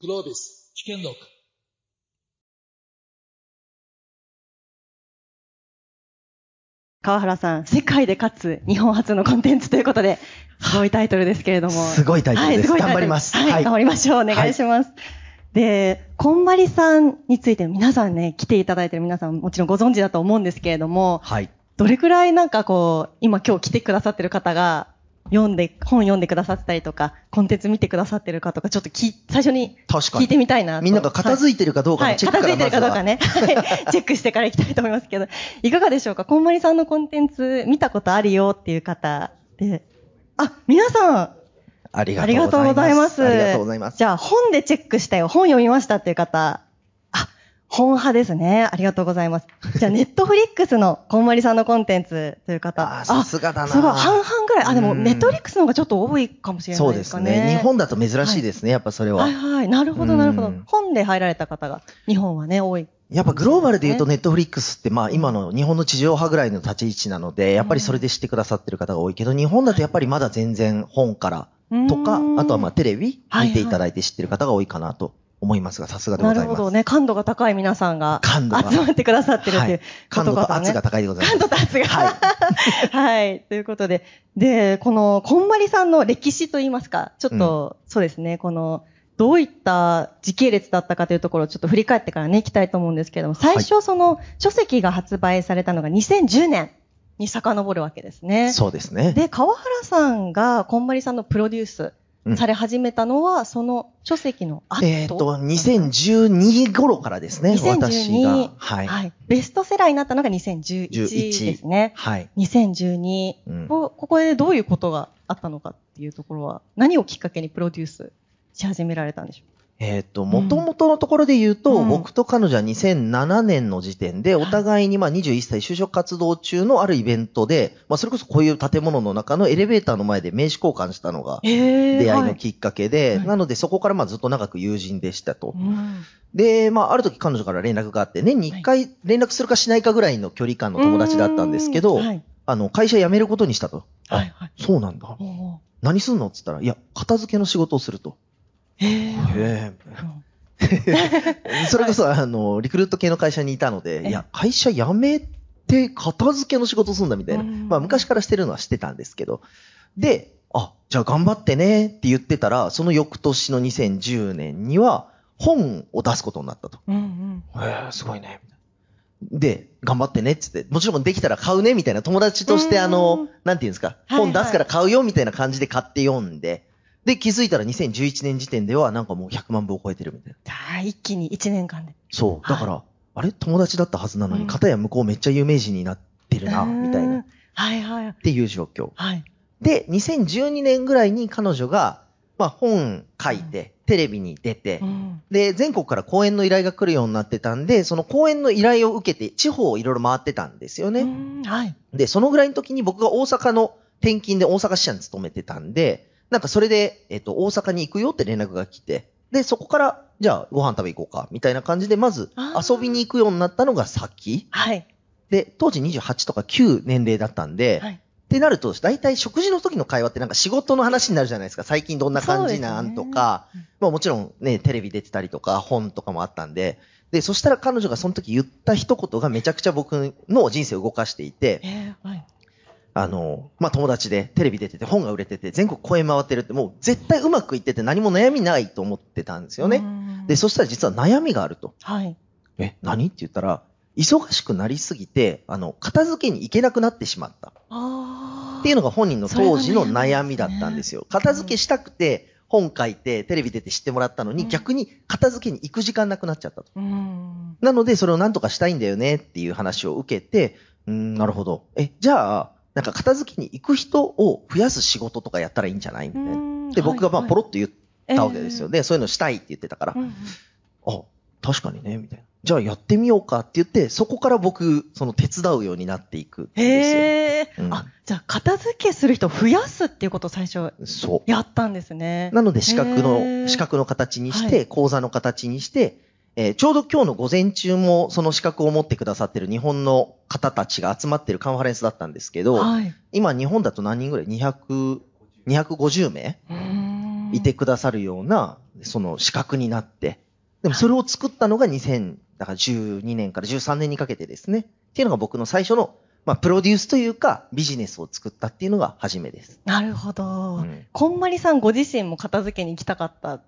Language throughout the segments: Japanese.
Globis, Chicken Look. 川原さん、世界でかつ日本初のコンテンツということで、すごいタイトルですけれども。すごいタイトルですはい、す頑張りますはい、はい頑張りましょう。お願いします。で、こんまりさんについて皆さんね、来ていただいてる皆さんもちろんご存知だと思うんですけれども、はい。どれくらいなんかこう、今今日来てくださってる方が、読んで、本読んでくださってたりとか、コンテンツ見てくださってるかとか、ちょっとき、最初に聞いてみたいなと。みんなが片付いてるかどうかはい、のチェックから片付いてるかどうかね。はい。チェックしてから行きたいと思いますけど、いかがでしょうか？こんまりさんのコンテンツ見たことあるよっていう方で、あ、皆さん、ありありがとうございます。ありがとうございます。じゃあ、本でチェックしたよ。本読みましたっていう方。あ、本派ですね。ありがとうございます。じゃあ、ネットフリックスのこんまりさんのコンテンツという方。あーさすがだなすごい。半々ぐらい。あ、でも、うんネットフリックスの方がちょっと多いかもしれなそいうでかね。ですすね。日本だと珍しいですね、やっぱそれは。はいはい。なるほど、なるほどうん。本で入られた方が、日本はね、多い。やっぱグローバルで言うとねネットフリックスってまあ今の日本の地上波ぐらいの立ち位置なので、やっぱりそれで知ってくださってる方が多いけど、日本だとやっぱりまだ全然本からとかあとはまあテレビはい見ていただいて知ってる方が多いかなと思いますが、さすがでございます。なるほどね。感度が高い皆さんが感度が集まってくださってるっていうはい。感度と圧が高高いでございます。感度と圧が。はい。はい。ということで。で、この、こんまりさんの歴史といいますか、ちょっと、そうですね、この、どういった時系列だったかというところをちょっと振り返ってからね、行きたいと思うんですけれども、最初その、書籍が発売されたのが2010年に遡るわけですね。そうですね。で、川原さんがこんまりさんのプロデュースうんされ始めたのは、その書籍の後？えっ、と、2012頃からですね、私2012が。はい。はい。ベストセラーになったのが2011 11ですね。はい。2012、うんこここでどういうことがあったのかっていうところは、何をきっかけにプロデュースし始められたんでしょえっ、と、元々のところで言うと、うん僕と彼女は2007年の時点で、お互いにまあ21歳就職活動中のあるイベントで、まあそれこそこういう建物の中のエレベーターの前で名刺交換したのが出会いのきっかけで、はいなのでそこからまあずっと長く友人でしたと。うんで、まあある時彼女から連絡があって、年に1回連絡するかしないかぐらいの距離感の友達だったんですけど、うんはい。あの、会社辞めることにしたと。はい、はい。あそうなんだ。お何すんの？って言ったら、いや、片付けの仕事をすると。え。え。それこそ、あの、リクルート系の会社にいたのえで、いや、会社辞めて片付けの仕事するんだみたいな。うんまあ、昔からしてるのはしてたんですけど。で、あ、じゃあ頑張ってねって言ってたら、その翌年の2010年には、本を出すことになったと。うんうん。へえ、すごいね。で、頑張ってねっつって、もちろんできたら買うねみたいな友達としてうんあの、なんていうんですか、本出すから買うよみたいな感じで買って読んで、で、気づいたら2011年時点ではなんかもう100万部を超えてるみたいな。一気に1年間で。そう。だから、あれ？友達だったはずなのに、うん片や向こうめっちゃ有名人になってるな、みたいな。はいはい。ていう状況。はい。で、2012年ぐらいに彼女が、まあ本書いて、テレビに出てう、ん。で、全国から講演の依頼が来るようになってたんで、その講演の依頼を受けて、地方をいろいろ回ってたんですよね。うんはい。で、そのぐらいの時に僕が大阪の転勤で大阪支社に勤めてたんで、なんかそれで、えっと、大阪に行くよって連絡が来て、で、そこから、じゃあご飯食べ行こうか、みたいな感じで、まず遊びに行くようになったのが先。はい。で、当時28とか9年齢だったんで、はい。ってなると、大体食事の時の会話ってなんか仕事の話になるじゃないですか。最近どんな感じなんとか、ねまあもちろんね、テレビ出てたりとか本とかもあったんで、で、そしたら彼女がその時言った一言がめちゃくちゃ僕の人生を動かしていて、えーはい。あの、まあ友達でテレビ出てて本が売れてて全国公演回ってるってもう絶対うまくいってて何も悩みないと思ってたんですよね。ねで、そしたら実は悩みがあると。はい。え、何？って言ったら、忙しくなりすぎて、あの、片付けに行けなくなってしまった。っていうのが本人の当時の悩悩みだったんですよ。片付けしたくて、本書いて、テレビ出て知ってもらったのに、うん逆に片付けに行く時間なくなっちゃったと。うん。なので、それを何とかしたいんだよねっていう話を受けて、うーん、なるほど。え、じゃあ、なんか片付けに行く人を増やす仕事とかやったらいいんじゃないみたいな。で、僕がまあポロッと言ったわけですよ。で、そういうのしたいって言ってたから、うんうんあ、確かにね、みたいな。じゃあやってみようかって言って、そこから僕、その手伝うようになっていくんですよ。うんあ、じゃあ片付けする人を増やすっていうことを最初そう。やったんですね。なので、資格への、ー資格の形にしはて、講座の形にして、えーちょうど今日の午前中もその資格を持ってくださってる日本の方たちが集まってるカンファレンスだったんですけど、はい。今日本だと何人ぐらい ?200、250名いてくださるような、その資格になって、でもそれを作ったのが2012年から13年にかけてですね。っていうのが僕の最初の、まあ、プロデュースというか、ビジネスを作ったっていうのが初めです。なるほど。うんこんまりさんご自身も片付けに行きたかったっ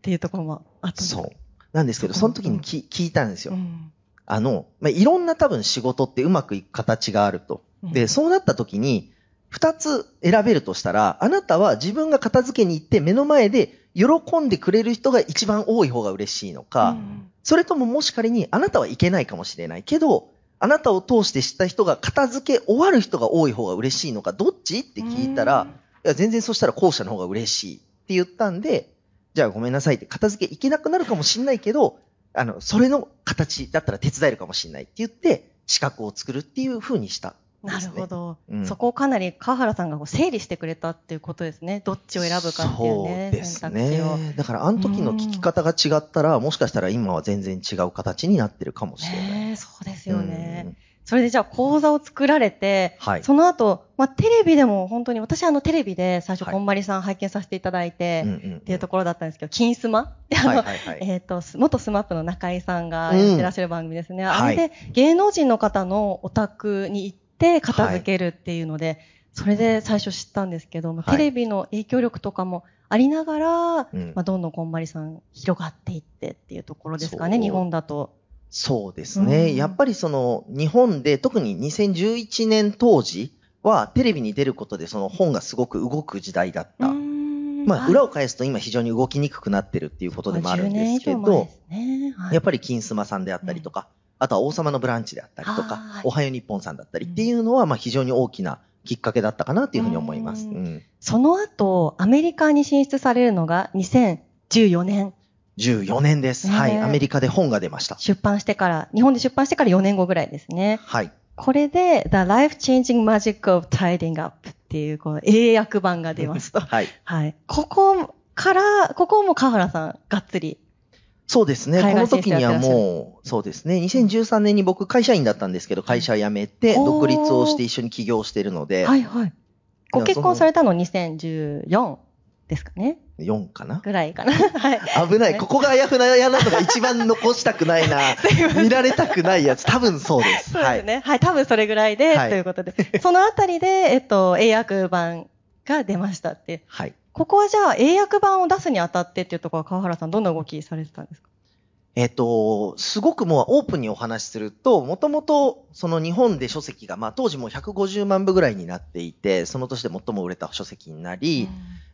ていうところもあったそう。なんですけど、その時にき聞いたんですよ。ん。あの、まあ、いろんな多分仕事ってうまくいく形があると。うん。で、そうなった時に、二つ選べるとしたら、あなたは自分が片付けに行って目の前で喜んでくれる人が一番多い方が嬉しいのか、うん。それとももし仮にあなたはいけないかもしれないけど、あなたを通して知った人が片付け終わる人が多い方が嬉しいのか、どっち？って聞いたら、いや、全然そしたら後者の方が嬉しいって言ったんで、じゃあごめんなさいって片付けいけなくなるかもしれないけど、あの、それの形だったら手伝えるかもしれないって言って、資格を作るっていう風にしたんでな。るほど、うんそこをかなり川原さんがこう整理してくれたっていうことですね。どっちを選ぶかっていうね。そうです。ね。だからあの時の聞き方が違ったら、もしかしたら今は全然違う形になってるかもしれない。ねえそうですよね。うんそれでじゃあ講座を作られて、はい。その後、まあ、テレビでも本当に、私あのテレビで最初はい。こんまりさん拝見させていただいて、うんうんっていうところだったんですけど、金スマ？で あの、はいはいはい。えっ、と、す元スマップの中井さんがやってらっしゃる番組ですね。あれで芸能人の方のお宅に行って片付けるっていうので、それで最初知ったんですけど、まあはい。テレビの影響力とかもありながら、うん。まあ、どんどんこんまりさん広がっていってっていうところですかね、日本だと。そうですね。うん。やっぱりその日本で特に2011年当時はテレビに出ることでその本がすごく動く時代だった。まあ裏をを返すと今非常に動きにくくなってるっていうことでもあるんですけ10年以上前どで、すね。はい。やっぱり金スマさんであったりとか、あとは王様のブランチであったりとかはい、おはよう日本さんだったりっていうのはまあ非常に大きなきっかけだったかなっていうふうに思います。その後、アメリカに進出されるのが2014年。14年です。ねはい。アメリカで本が出ました。出版してから、日本で出版してから4年後ぐらいですね。はい。これで、The Life-Changing Magic of Tidying Up っていう、この英訳版が出ますと。はい。はい。ここから、ここも川原さん、がっつり。そうですね。この時にはもう、そうですね。2013年に僕会社員だったんですけど、会社辞めて、独立をして一緒に起業してるので、はいはい。ご結婚されたの2014ですかね4かな？ぐらいかな。はい。危ない。ここがあやふなやなのが一番残したくないな。見られたくないやつ。多分そうです。そうですね。はい。多分それぐらいで、はいということで。そのあたりで、えっと、英訳版が出ましたって。はい。はい。ここはじゃあ、英訳版を出すにあたってっていうところは川原さん、どんな動きされてたんですか？えっ、と、すごくもうオープンにお話しすると、もともとその日本で書籍が、まあ当時もう150万部ぐらいになっていて、その年で最も売れた書籍になり、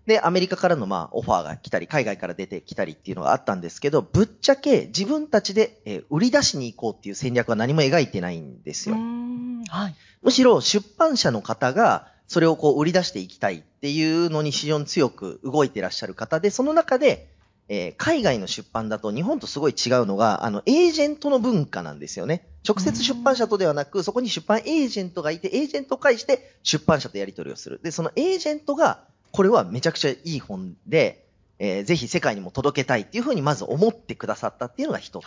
で、アメリカからのまあオファーが来たり、海外から出てきたりっていうのがあったんですけど、ぶっちゃけ自分たちで、えー売り出しに行こうっていう戦略は何も描いてないんですよ。はい。むしろ出版社の方が、それをこう売り出していきたいっていうのに非常に強く動いてらっしゃる方で、その中で、えー海外の出版だと日本とすごい違うのが、あの、エージェントの文化なんですよね。直接出版社とではなく、そこに出版エージェントがいて、エージェントを介して出版社とやり取りをする。で、そのエージェントが、これはめちゃくちゃいい本で、えーぜひ世界にも届けたいっていうふうにまず思ってくださったっていうのが一つ。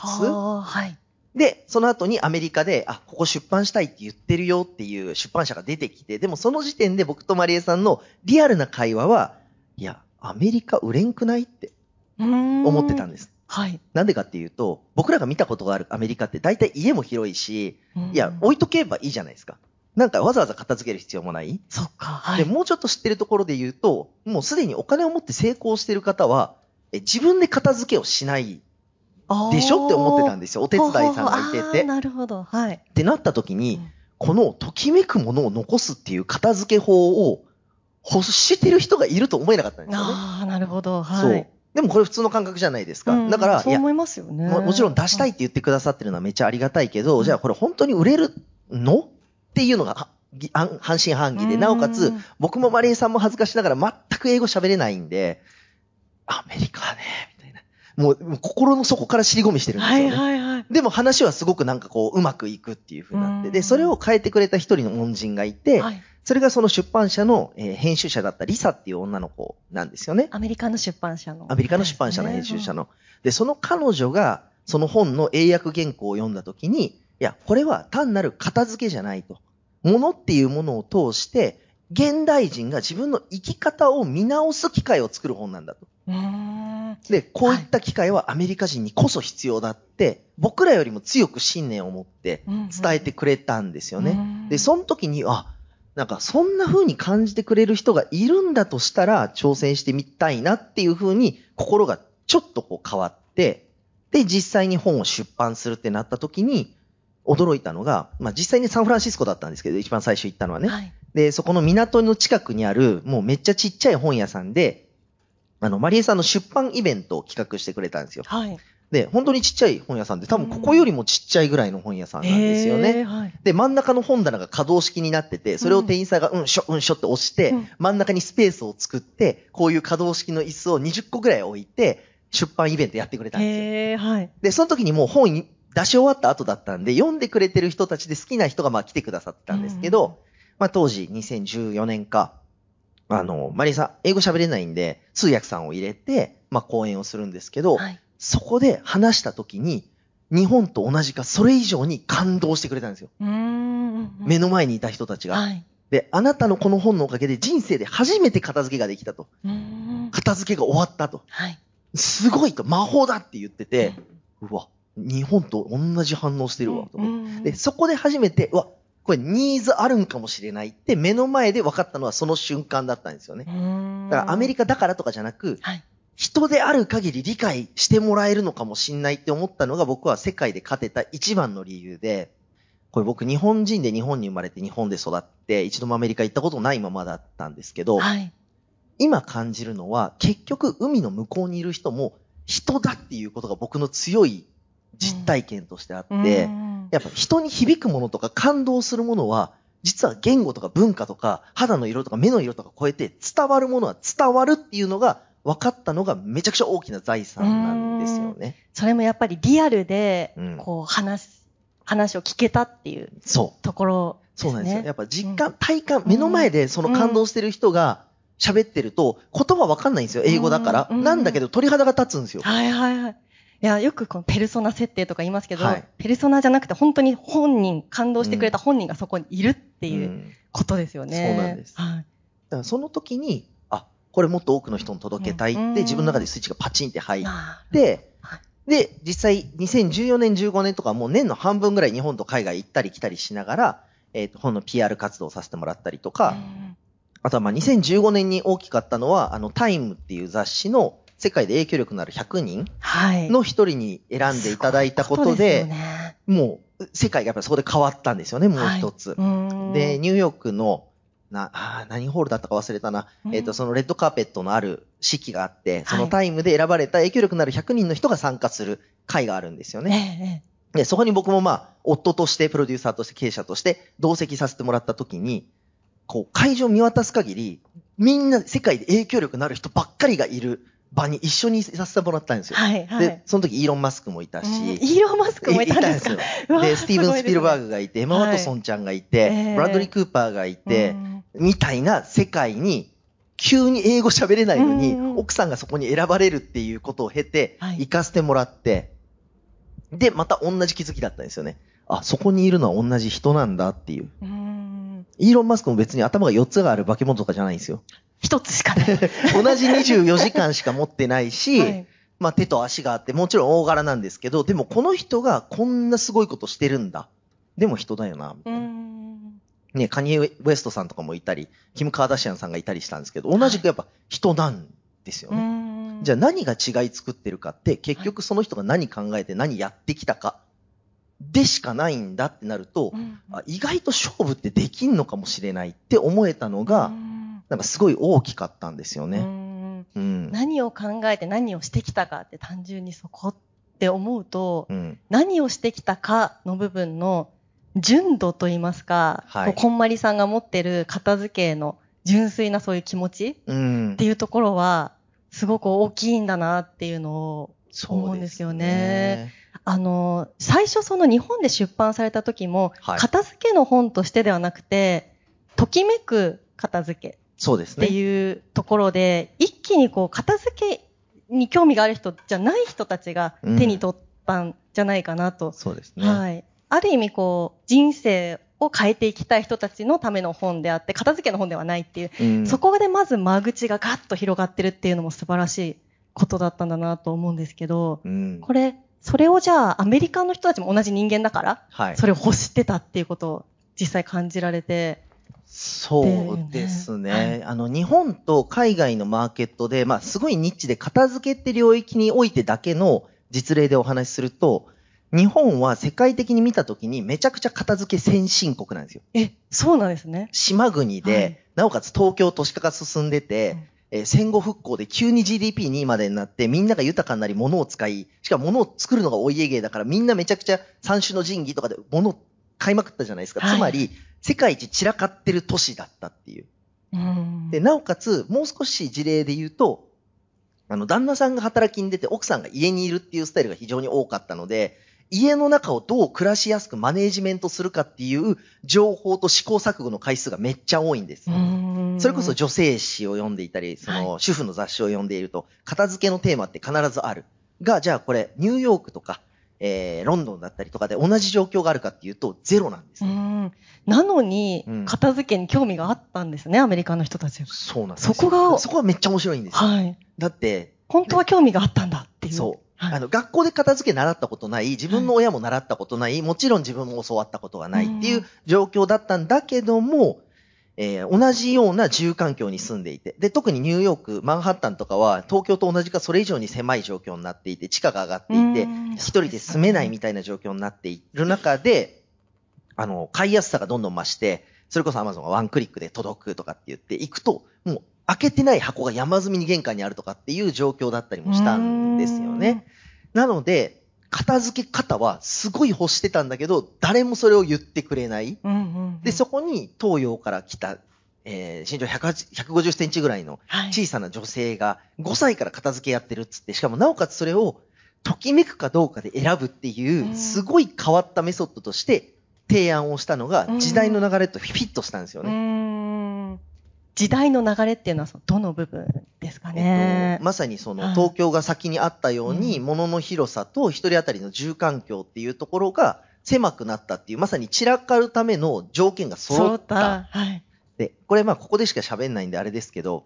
はい。で、その後にアメリカで、あ、ここ出版したいって言ってるよっていう出版社が出てきて、でもその時点で僕とマリエさんのリアルな会話は、いや、アメリカ売れんくないって思思ってたんです。はい。なんでかっていうと、僕らが見たことがあるアメリカって大体家も広いし、うんいや、置いとけばいいじゃないですか。なんかわざわざ片付ける必要もない、そっか。はで、い。もうちょっと知ってるところで言うと、もうすでにお金を持って成功してる方は、え自分で片付けをしないでしょって思ってたんでですよ。お手伝いさんがいてて。なるほど。はい。ってなった時に、うんこのときめくものを残すっていう片付け法を欲してる人がいると思えなかったんですよね。ああ、なるほど。はい。そう。でもこれ普通の感覚じゃないですか。うんだから、そう思いますよね。も、もちろん出したいって言ってくださってるのはめっちゃありがたいけど、じゃあこれ本当に売れるの？っていうのが半信半疑で、なおかつうん、僕もマリエさんも恥ずかしながら全く英語喋れないんで、アメリカね、みたいな。もうもう心の底から尻込みしてるんですよね。はいはいはい。でも話はすごくなんかこう、うまくいくっていう風になって、うんで、それを変えてくれた一人の恩人がいて、はい。それがその出版社の、えー編集者だったリサっていう女の子なんですよね。アメリカの出版社の。アメリカの出版社の編集者の。で、その彼女が、その本の英訳原稿を読んだときに、いや、これは単なる片付けじゃないと。ものっていうものを通して、現代人が自分の生き方を見直す機会を作る本なんだと。うで、こういった機会はアメリカ人にこそ必要だって、僕らよりも強く信念を持って伝えてくれたんですよね。で、その時に、あ、なんかそんな風に感じてくれる人がいるんだとしたら挑戦してみたいなっていう風に心がちょっとこう変わって、で、実際に本を出版するってなった時に驚いたのが、まあ実際にサンフランシスコだったんですけど、一番最初行ったのはね。はい。で、そこの港の近くにある、もうめっちゃちっちゃい本屋さんで、あの、マリエさんの出版イベントを企画してくれたんですよ。はい。で、本当にちっちゃい本屋さんで、多分ここよりもちっちゃいぐらいの本屋さんなんですよね。へーはい。で、真ん中の本棚が可動式になってて、それを店員さんがうんしょ、うんしょって押して、うん真ん中にスペースを作って、こういう可動式の椅子を20個ぐらい置いて、出版イベントやってくれたんですよ。へーはい。で、その時にもう本に出し終わった後だったんで、読んでくれてる人たちで好きな人がまあ来てくださったんですけど、うんまあ当時2014年か、あの、マリエさん、英語喋れないんで、通訳さんを入れて、まあ講演をするんですけど、はい。そこで話した時に、日本と同じかそれ以上に感動してくれたんですよ。目の前にいた人たちが。はい。で、あなたのこの本のおかげで人生で初めて片付けができたと。片付けが終わったと。はい。すごいと、魔法だって言ってて、うわ、日本と同じ反応してるわ、と思って。うんで、そこで初めて、うわ、これニーズあるんかもしれないって目の前で分かったのはその瞬間だったんですよね。だからアメリカ。カだからとかじゃなく、はい。人である限り理解してもらえるのかもしんないって思ったのが僕は世界で勝てた一番の理由で、これ僕日本人で日本に生まれて日本で育って一度もアメリカ行ったことないままだったんですけど、はい。今感じるのは結局海の向こうにいる人も人だっていうことが僕の強い実体験としてあって、うんやっぱ人に響くものとか感動するものは、実は言語とか文化とか肌の色とか目の色とか超えて伝わるものは伝わるっていうのが分かったのがめちゃくちゃ大きな財産なんですよね。それもやっぱりリアルでうん、こう、話す、話を聞けたっていうそう。ところですね。そうなんですよ。やっぱ実感、うん体感、目の前でその感動してる人が喋ってると言葉分かんないんですよ。英語だから。うんなんだけど鳥肌が立つんですよ。はいはいはい。いや、よくこのペルソナ設定とか言いますけど、はいペルソナじゃなくて本当に本人、感動してくれた本人がそこにいるっていううんことですよね。そうなんですはい。だからその時に、あ、これもっと多くの人に届けたいっうん。て自分の中でスイッチがパチンって入っあて、はい。で、実際2014年、15年とかもう年の半分ぐらい日本と海外行ったり来たりしながら、えっ、と、本の PR 活動をさせてもらったりとーか、あとはまあ2015年に大きかったのは、あの、タイムっていう雑誌の世界で影響力のある100人はい。の一人に選んでいただいたことで、もう世界がやっぱりそこで変わったんですよね、もう一つ。で、ニューヨークの、な、あー何ホールだったか忘れたな。うん。えっ、と、そのレッドカーペットのある式があって、そはい。のタイムで選ばれた影響力のある100人の人が参加する会があるんですよえね。えで、そこに僕もまあ、夫として、プロデューサーとして、経営者として、同席させてもらった時に、こう、会場を見渡す限り、みんな世界で影響力のある人ばっかりがいる場に一緒にさせてもらったんですよ。はいはい。で、その時イーロン・マスクもいたし、うんイーロン・マスクもいたんですか？で、スティーブン・スピルバーググがいて、エマ・ワトソンちゃんがいて、ええブラッドリー・クーパーがいて、みたいな世界に、急に英語喋れないのに、奥さんがそこに選ばれるっていうことを経て、はい行かせてもらって、で、また同じ気づきだったんですよね。あ、そこにいるのは同じ人なんだっていう。うんイーロン・マスクも別に頭が4つがある化け物とかじゃないんですよ。一つしかない。同じ24時間しか持ってないし、はいまあ手と足があって、もちろん大柄なんですけど、でもこの人がこんなすごいことしてるんだ。でも人だよな、みたういな。んね、カニエ・ウエストさんとかもいたり、キム・カーダシアンさんがいたりしたんですけど、同じくやっぱ人なんですようね。んじゃあ何が違い作ってるかって、結局その人が何考えて何やってきたか、でしかないんだってなると、うんあ意外と勝負ってできんのかもしれないって思えたのが、うんなんかすごい大きかったんですようね。んうん。何を考えて何をしてきたかって単純にそこって思うと、うん。何をしてきたかの部分の純度といいますか、はいこんまりさんが持ってる片付けの純粋なそういう気持ちっうんて。いうところは、すごく大きいんだなっていうのを思うんですよね。あの、最初その日本で出版された時も、はい片付けの本としてではなくて、ときめく片付けってそうですね。いうところで、一気にこう、片付けに興味がある人じゃない人たちが手に取ったんじゃないかなと。そうですね。はい。ある意味こう、人生を変えていきたい人たちのための本であって、片付けの本ではないっていう、うんそこでまず間口がガッと広がってるっていうのも素晴らしいことだったんだなと思うんですけど、うん。これ、それをじゃあアメリカの人たちも同じ人間だから、はい。それを欲してたっていうことを実際感じられて、そうですね。はいあの、日本と海外のマーケットで、まあ、すごいニッチで片付けって領域においてだけの実例でお話しすると、日本は世界的に見たときにめちゃくちゃ片付け先進国なんですよ。え、そうなんですね。島国で、はいなおかつ東京都市化が進んでて、うんえー戦後復興で急に GDP2 位までになって、みんなが豊かになり物を使い、しかも物を作るのがお家芸だから、みんなめちゃくちゃ三種の神器とかで物を買いまくったじゃないですか。はいつまり、世界一散らかってる都市だったっていう。うんで、なおかつ、もう少し事例で言うと、あの、旦那さんが働きに出て、奥さんが家にいるっていうスタイルが非常に多かったので、家の中をどう暮らしやすくマネージメントするかっていう情報と試行錯誤の回数がめっちゃ多いんです。うんそれこそ女性誌を読んでいたり、その主婦の雑誌を読んでいると、片付けのテーマって必ずある。が、じゃあこれ、ニューヨークとか、えー、ロンドンだったりとかで同じ状況があるかっていうと、ゼロなんですうよ。んなのにうん、片付けに興味があったんですね、アメリカの人たちは。そうなんですよ。そこがそこはめっちゃ面白いんですよ。はい。だって、本当は興味があったんだっていう。そう。はい。あの、学校で片付け習ったことない、自分の親も習ったことない、もちろん自分も教わったことがないっていう状況だったんだけども、えー同じような住環境に住んでいて、で、特にニューヨーク、マンハッタンとかは、東京と同じかそれ以上に狭い状況になっていて、地価が上がっていて、うん。一人で住めないみたいな状況になっている中で、あの、買いやすさがどんどん増して、それこそ Amazon がワンクリックで届くとかって言って行くと、もう開けてない箱が山積みに玄関にあるとかっていう状況だったりもしたんですよね。。なので、片付け方はすごい欲してたんだけど、誰もそれを言ってくれない。うんうんうんで、そこに東洋から来た、えー身長108 150センチぐらいのはい小さな女性が5歳から片付けやってるっつって、しかもなおかつそれをときめくかどうかで選ぶっていうう、んすごい変わったメソッドとして提案をしたのがうん時代の流れとフィットしたんですようね。ーん時代の流れっていうのはどの部分ですかえっねと、。まさにそのはい東京が先にあったように、うん物の広さと一人当たりの住環境っていうところが狭くなったっていう、まさに散らかるための条件が揃った。はい。で、これまあここでしか喋んないんであれですけど、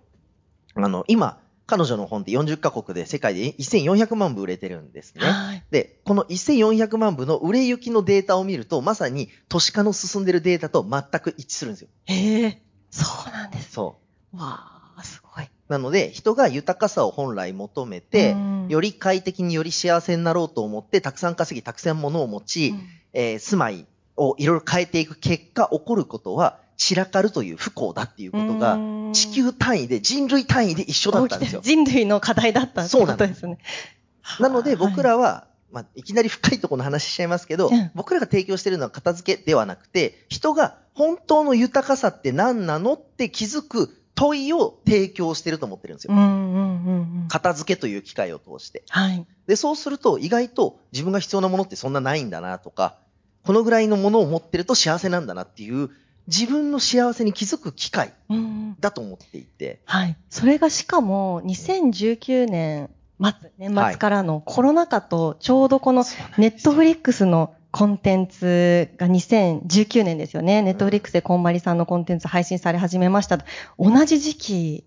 あの、今、彼女の本って40カ国で世界で1400万部売れてるんですね。はい。で、この1400万部の売れ行きのデータを見ると、まさに都市化の進んでるデータと全く一致するんですよ。へえ、そうなんです。そう。わあ、すごい。なので、人が豊かさを本来求めてう、んより快適により幸せになろうと思って、たくさん稼ぎ、たくさん物を持ち、うんえー住まいをいろいろ変えていく結果、起こることは、散らかるという不幸だっていうことが、うん地球単位で、人類単位で一緒だったんですよ人類の課題だったってそうなんでことですね。なので、僕はらは、まあ、いきなり深いところの話しちゃいますけど、うん僕らが提供しているのは片付けではなくて、人が本当の豊かさって何なのって気づく問いを提供してると思ってるんですよ。い、うんうんうんうん。片付けという機会を通して。はい。で、そうすると意外と自分が必要なものってそんなないんだなとか、このぐらいのものを持ってると幸せなんだなっていう、自分の幸せに気づく機会うんうんだと思っていて、はい。それがしかも、2019年末、年末からのコロナ禍と、ちょうどこのネットフリックスのコンテンツが2019年ですよね。ネットフリックスでこんまりさんのコンテンツ配信され始めました。同じ時期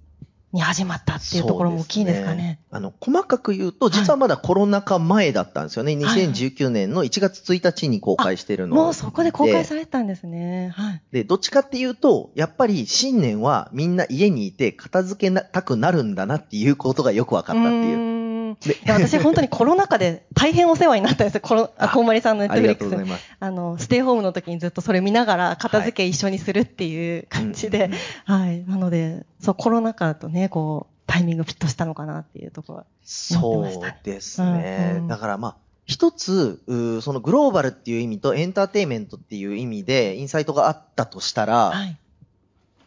に始まったっていうところも大きいですかね。あの、細かく言うと、実はまだコロナ禍前だったんですよね。はい2019年の1月1日に公開してるのもうそこで公開されたんですね。はい。で、どっちかっていうと、やっぱり新年はみんな家にいて片付けなたくなるんだなっていうことがよく分かったっていう。う私本当にコロナ禍で大変お世話になったんですよ。コロあ、あこんまりさんのネットフリックス。あの、ステイホームの時にずっとそれ見ながら片付け一緒にするっていう感じで、はい。なので、そう、コロナ禍とね、こう、タイミングフィットしたのかなっていうところは。そうですね。うんうんだからまあ、一つ、そのグローバルっていう意味とエンターテインメントっていう意味でインサイトがあったとしたら、はい。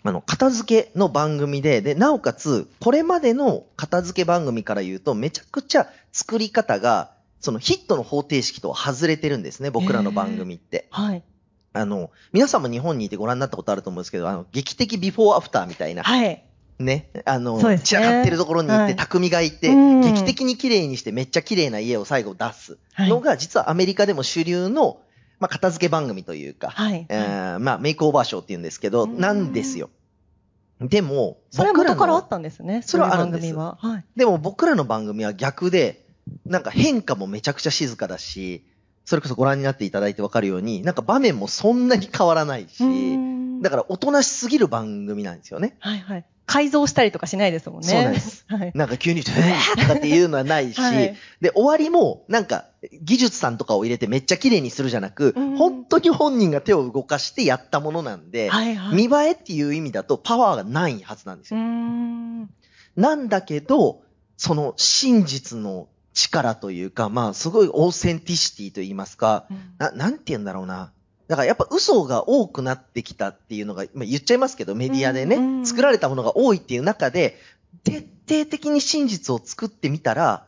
あの、片付けの番組で、で、なおかつ、これまでの片付け番組から言うと、めちゃくちゃ作り方が、そのヒットの方程式とは外れてるんですね、僕らの番組って。はい。あの、皆さんも日本にいてご覧になったことあると思うんですけど、あの、劇的ビフォーアフターみたいな、はい。ね、あの、ね。散らかってるところに行って、はい。匠がいて、うん。劇的に綺麗にしてめっちゃ綺麗な家を最後出す。のが、実はアメリカでも主流の、まあ、片付け番組というか、はい。えーまあ、メイクオーバーショーって言うんですけど、うんなんですよ。でも、それは元からあったんですね。それはあるんですは。はい。でも僕らの番組は逆で、なんか変化もめちゃくちゃ静かだし、それこそご覧になっていただいてわかるように、なんか場面もそんなに変わらないし、だかからおとなしすぎる番組なんですよね。ら、はいはい。改造したりとかしないですもんね。そうなんです。はい。なんか急に、うわーとかっていうのはないし、はいで、終わりも、なんか、技術さんとかを入れてめっちゃ綺麗にするじゃなく、うん本当に本人が手を動かしてやったものなんで、はいはい。見栄えっていう意味だとパワーがないはずなんですよ。ん。なんだけど、その真実の力というか、まあ、すごいオーセンティシティと言いますか、な、なんて言うんだろうな。だからやっぱ嘘が多くなってきたっていうのが、まあ、言っちゃいますけど、メディアでね、うん作られたものが多いっていう中で、徹底的に真実を作ってみたら、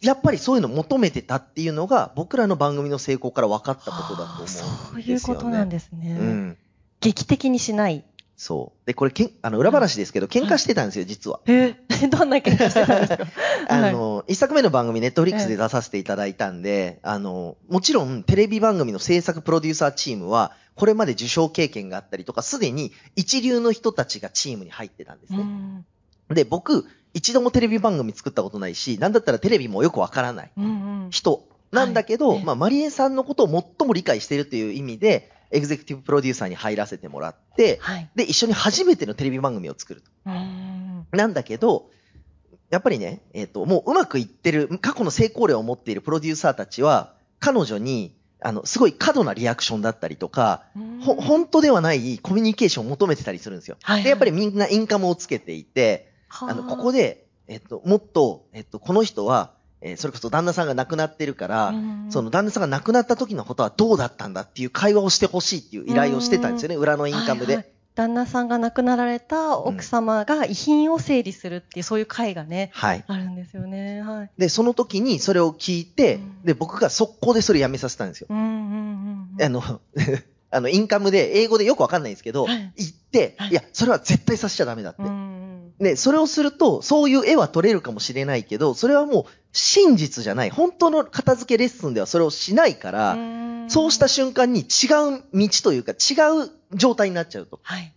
やっぱりそういうの求めてたっていうのが、僕らの番組の成功から分かったことだと思うんですよ、ね。そういうことなんですね。うん。劇的にしない。そう。で、これけん、あの、裏話ですけど、喧嘩してたんですよ、実は。え どんな喧嘩してたんですか？あの、一作目の番組、ネットフリックスで出させていただいたんで、あの、もちろん、テレビ番組の制作プロデューサーチームは、これまで受賞経験があったりとか、すでに一流の人たちがチームに入ってたんですね。うんで、僕、一度もテレビ番組作ったことないし、なんだったらテレビもよくわからない。人なんだけど、はいまあ、マリエさんのことを最も理解しているという意味で、エグゼクティブプロデューサーに入らせてもらって、はい。で、一緒に初めてのテレビ番組を作ると。うん。なんだけど、やっぱりね、えっ、と、もううまくいってる、過去の成功例を持っているプロデューサーたちは、彼女に、あの、すごい過度なリアクションだったりとか、ほ、本当ではないコミュニケーションを求めてたりするんですよ。はいはいで、やっぱりみんなインカムをつけていて、あの、ここで、で、えっ、と、もっと、えっ、と、この人は、えーそれこそ旦那さんが亡くなってるから、うんその旦那さんが亡くなった時のことはどうだったんだっていう会話をしてほしいっていう依頼をしてたんですよね、裏のインカムで。はいはい旦那さんが亡くなられた奥様が遺品を整理するっていう、そういう会がね、はい。あるんですよね。はい。で、その時にそれを聞いて、うんで、僕が速攻でそれやめさせたんですよ。うんうんうんうん。あの、あの、インカムで、英語でよくわかんないんですけど、はい言って、はいいや、それは絶対させちゃダメだって。うんうん。で、それをすると、そういう絵は撮れるかもしれないけど、それはもう真実じゃない。本当の片付けレッスンではそれをしないから、うんそうした瞬間に違う道というか違う状態になっちゃうと。はい。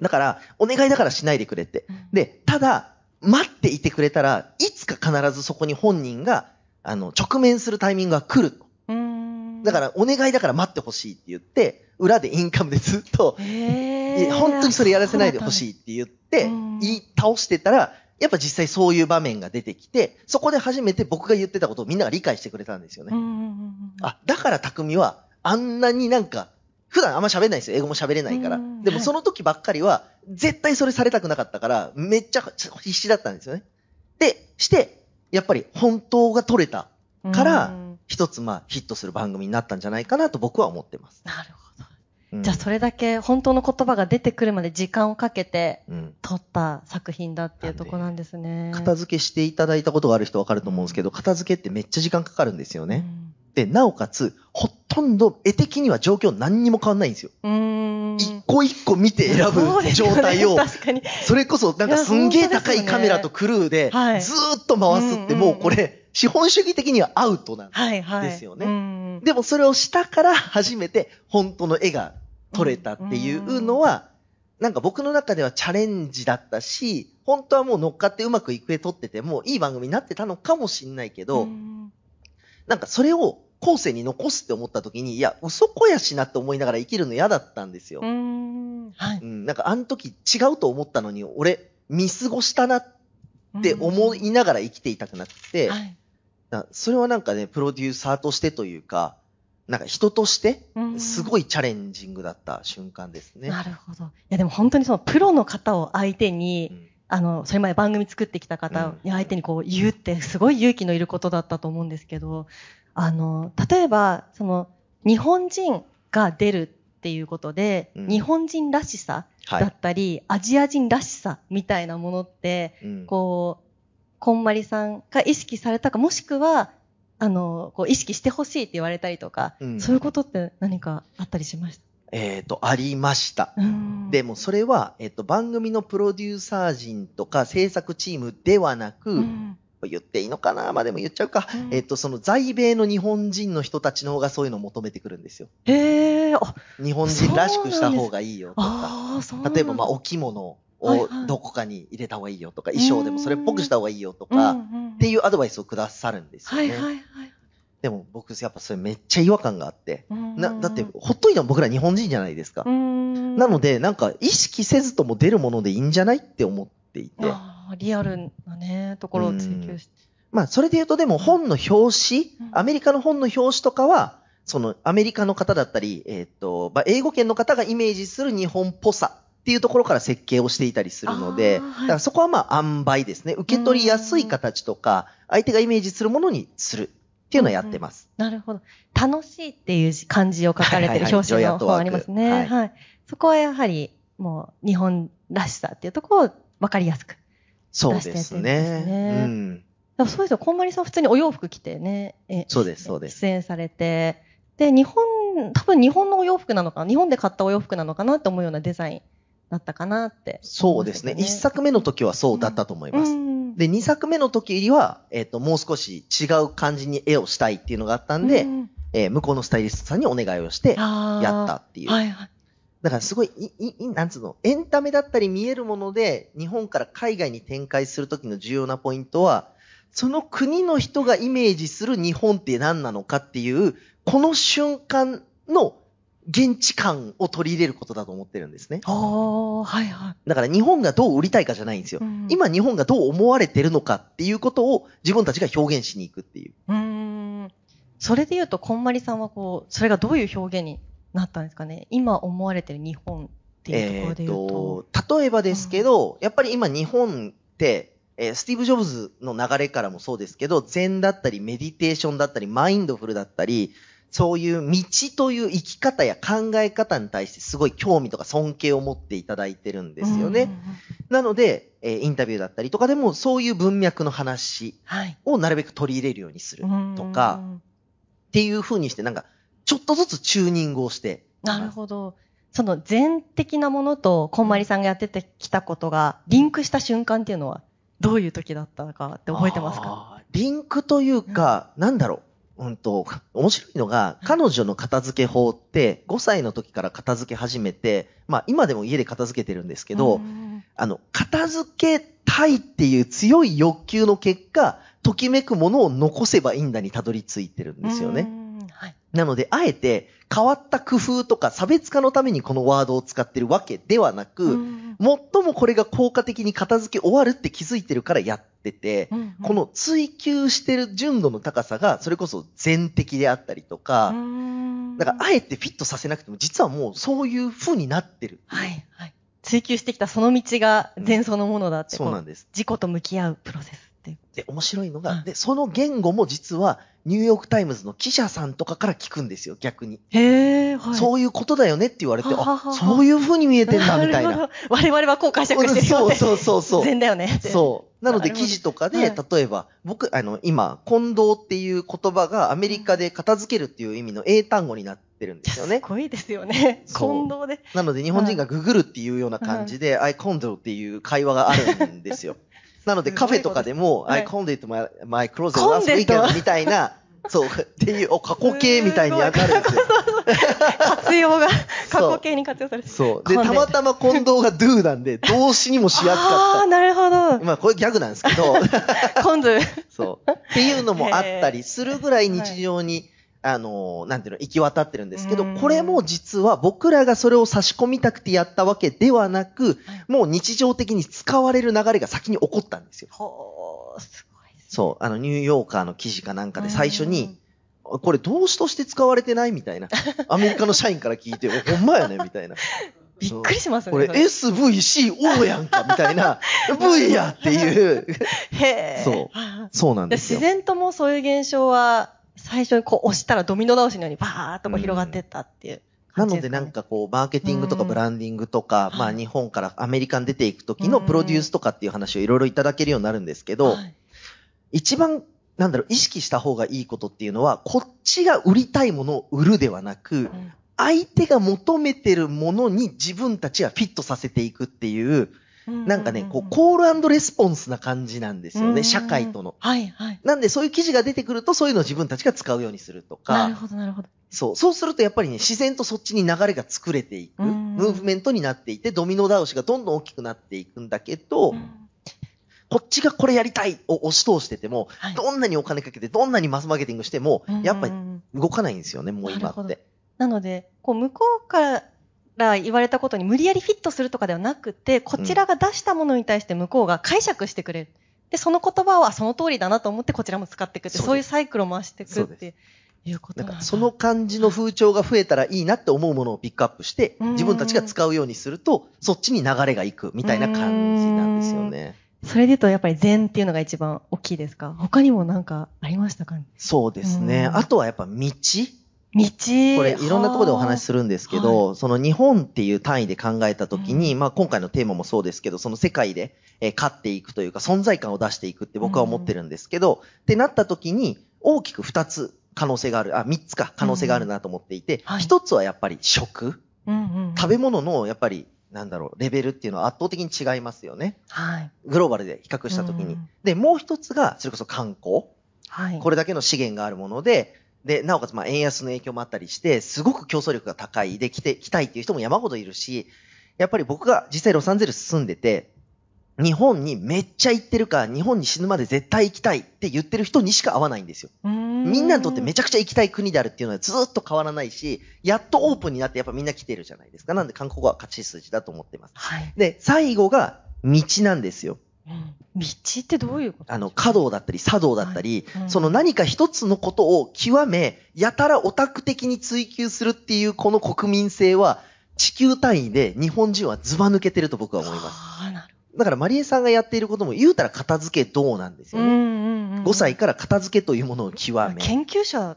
だから、お願いだからしないでくれって。うんで、ただ、待っていてくれたらいつか必ずそこに本人が、あの、直面するタイミングが来ると。うんだから、お願いだから待ってほしいって言って、裏でインカムでずっと、本当にそれやらせないでほしいって言ってうん、言い倒してたら、やっぱ実際そういう場面が出てきて、そこで初めて僕が言ってたことをみんなが理解してくれたんですよね。あ、だから匠は、あんなになんか、普段あんま喋んないんですよ。英語も喋れないからうん。でもその時ばっかりは、絶対それされたくなかったから、めっちゃ必死だったんですよね。で、して、やっぱり本当が取れたからうん一つまあヒットする番組になったんじゃないかなと僕は思ってます。なるほど。うん。じゃあそれだけ本当の言葉が出てくるまで時間をかけてうん。撮った作品だっていうところなんですね。片付けしていただいたことがある人わかると思うんですけど、片付けってめっちゃ時間かかるんですよね。で、なおかつ、ほとんど絵的には状況何にも変わんないんですよ。一個一個見て選ぶ状態を。それこそなんかすんげえ高いカメラとクルーではい。ずーっと回すってうんもうこれ資本主義的にはアウトなん。ですよね。うんでもそれをしたから初めて本当の絵が撮れたっていうのはなんか僕の中ではチャレンジだったし本当はもう乗っかってうまくいく絵撮っててもいい番組になってたのかもしんないけどんなんかそれを後世に残すって思った時にいや嘘こやしなって思いながら生きるの嫌だったんですよう。ん。はい。うん、なんかあの時違うと思ったのに、俺、見過ごしたなって思いながら生きていたくなって、はい。だそれはなんかね、プロデューサーとしてというか、なんか人として、すごい。いチャレンジングだった瞬間ですね。なるほど。いやでも本当にそのプロの方を相手に、うんあの、それまで番組作ってきた方に相手にこう言うってすごい勇気のいることだったと思うんですけど、あの、例えば、その、日本人が出るっていうことで、うん日本人らしさはい。だったり、アジア人らしさみたいなものって、うんこう、こんまりさんが意識されたか、もしくは、あの、こう意識してほしいって言われたりとか、うん。そういうことって何かあったりしました？えっ、と、ありました。うん。でもそれは、えっ、と、番組のプロデューサー陣とか制作チームではなく、うん。言っていいのかな？まあでも言っちゃうか。うん。えっ、と、その在米の日本人の人たちの方がそういうのを求めてくるんですよ。へえ、あ、日本人らしくした方がいいよとか。例えば、まあ、お着物をどこかに入れた方がいいよとか、衣装でもそれっぽくした方がいいよとか、っていうアドバイスをくださるんですよね。はいはいはいでも僕、やっぱそれめっちゃ違和感があって。な、だって、ほっといても僕ら日本人じゃないですか。なので、なんか意識せずとも出るものでいいんじゃないって思っていて。リアルなね、ところを追求して。まあ、それで言うとでも本の表紙、アメリカの本の表紙とかは、そのアメリカの方だったり、えっ、ー、と、まあ、英語圏の方がイメージする日本っぽさっていうところから設計をしていたりするので、はい、だからそこはまあ、塩梅ですね。受け取りやすい形とか、相手がイメージするものにするっていうのをやってます。うんうん、なるほど。楽しいっていう漢字を書かれてる表紙の方ありますね。はい、はい、そこはやはり、もう、日本らしさっていうところを分かりやすくそうですね。うん。そうですよ。こんまりさん普通にお洋服着てね。そうです、そうです。出演されて。で、日本、多分日本のお洋服なのかな？日本で買ったお洋服なのかな？って思うようなデザインだったかなって、ね、そうですね。一作目の時はそうだったと思います。うん、で、二作目の時は、えっ、ー、と、もう少し違う感じに絵をしたいっていうのがあったんで、うん、えー、向こうのスタイリストさんにお願いをして、やったっていう。はいはい。だからすごい、い、い、なんつうの、エンタメだったり見えるもので、日本から海外に展開するときの重要なポイントは、その国の人がイメージする日本って何なのかっていう、この瞬間の現地感を取り入れることだと思ってるんですね。ああ、はいはい。だから日本がどう売りたいかじゃないんですよ。うん、今日本がどう思われてるのかっていうことを自分たちが表現しに行くっていう。うん。それで言うと、こんまりさんはこう、それがどういう表現になったんですかね？今思われてる日本っていうところで言うと。えー、と例えばですけど、うん、やっぱり今日本って、えー、スティーブ・ジョブズの流れからもそうですけど、禅だったり、メディテーションだったり、マインドフルだったり、そういう道という生き方や考え方に対してすごい興味とか尊敬を持っていただいてるんですよね。なので、えー、インタビューだったりとかでもそういう文脈の話をなるべく取り入れるようにするとか、っていう風にしてなんかちょっとずつチューニングをして。なるほど。その全的なものと、こんまりさんがやっててきたことが、リンクした瞬間っていうのは、どういう時だったかって覚えてますか？リンクというか、うん、なんだろう。うんと、面白いのが、彼女の片付け法って、5歳の時から片付け始めて、まあ今でも家で片付けてるんですけど、あの、片付けたいっていう強い欲求の結果、ときめくものを残せばいいんだにたどり着いてるんですよね。はい、なので、あえて変わった工夫とか差別化のためにこのワードを使ってるわけではなく、最もこれが効果的に片付け終わるって気づいてるからやってて、うんうん、この追求してる純度の高さがそれこそ全的であったりとか、だからあえてフィットさせなくても実はもうそういう風になってる。はい、はい。追求してきたその道が禅そのものだって、うん、そうなんです。自己と向き合うプロセス。で、面白いのが、で、その言語も実は、ニューヨークタイムズの記者さんとかから聞くんですよ、逆に。へはい。そういうことだよねって言われて、あ、そういう風に見えてんだ、みたいな。我々はこう解釈してるよ、ね。そうそうそう禅だよね。そう。なので記事とかで、はい、例えば、僕、あの、今、 Kondo っていう言葉がアメリカで片付けるっていう意味の英単語になってるんですよね。すごいですよね。混同で。なので日本人がググるっていうような感じで、 I Kondo っていう会話があるんですよ。なのでカフェとかでも、I condit my, my closet last weekend みたいな、そう、っていう、お、過去形みたいに当たるんですよ。活用が、過去形に活用されてそう。で、たまたま近藤が do なんで、動詞にもしやすかった。ああ、なるほど。まあ、これギャグなんですけど。今度。そう。っていうのもあったりするぐらい日常に、あの、なんていうの、行き渡ってるんですけど、これも実は僕らがそれを差し込みたくてやったわけではなく、もう日常的に使われる流れが先に起こったんですよ。ほー、すごい、ね、そう、あの、ニューヨーカーの記事かなんかで最初に、これ動詞として使われてないみたいな。アメリカの社員から聞いて、ほんまやねみたいな。びっくりしますね。これ SVCO やんかみたいな、V やっていう。へえ。そう。そうなんですよ。自然ともそういう現象は最初にこう押したらドミノ倒しのようにバーっとこう広がってったっていう、ね。なのでなんかこう、マーケティングとかブランディングとか、まあ日本からアメリカに出ていくときのプロデュースとかっていう話をいろいろいただけるようになるんですけど、一番なんだろう、意識した方がいいことっていうのは、こっちが売りたいものを売るではなく、相手が求めてるものに自分たちがフィットさせていくっていう、なんかね、こう、コールレスポンスな感じなんですよね、社会との。はいはい。なんで、そういう記事が出てくると、そういうのを自分たちが使うようにするとか。なるほど、なるほど。そう。そうすると、やっぱりね、自然とそっちに流れが作れていく、ムーブメントになっていて、ドミノ倒しがどんどん大きくなっていくんだけど、こっちがこれやりたいを押し通してても、はい、どんなにお金かけて、どんなにマスマーケティングしても、やっぱり動かないんですよね、もう今って。なので、こう、向こうから言われたことに無理やりフィットするとかではなくて、こちらが出したものに対して向こうが解釈してくれる。で、その言葉はその通りだなと思ってこちらも使っていくって、そういうサイクルを回していくっていうことなんだ。その感じの風潮が増えたらいいなって思うものをピックアップして、自分たちが使うようにすると、そっちに流れがいくみたいな感じなんですよね。それで言うとやっぱり禅っていうのが一番大きいですか？他にもなんかありましたか？ねそうですね。あとはやっぱ道道これいろんなところでお話しするんですけど、はい、その日本っていう単位で考えたときに、うん、まあ今回のテーマもそうですけど、その世界で、え勝っていくというか存在感を出していくって僕は思ってるんですけど、うん、ってなったときに大きく二つ可能性がある、あ、三つか可能性があるなと思っていて、一、うんはい、つはやっぱり食、うんうんうん、食べ物のやっぱりなんだろう、レベルっていうのは圧倒的に違いますよね。はい。グローバルで比較したときに、うん。で、もう一つが、それこそ観光。はい。これだけの資源があるもので、で、なおかつ、まあ、円安の影響もあったりして、すごく競争力が高い。で、来て、来たいっていう人も山ほどいるし、やっぱり僕が実際ロサンゼルス住んでて、日本にめっちゃ行ってるか、日本に死ぬまで絶対行きたいって言ってる人にしか会わないんですよ。みんなにとってめちゃくちゃ行きたい国であるっていうのはずっと変わらないし、やっとオープンになってやっぱみんな来てるじゃないですか。なんで韓国語は勝ち筋だと思ってます。はい、で、最後が道なんですよ。道ってどういうこと？あの、華道だったり、茶道だったり、はいうん、その何か一つのことを極め、やたらオタク的に追求するっていうこの国民性は、地球単位で日本人はズバ抜けてると僕は思います。だからマリエさんがやっていることも言うたら片付けどうなんですよね。うんうんうん、5歳から片付けというものを極め。研究者、ね、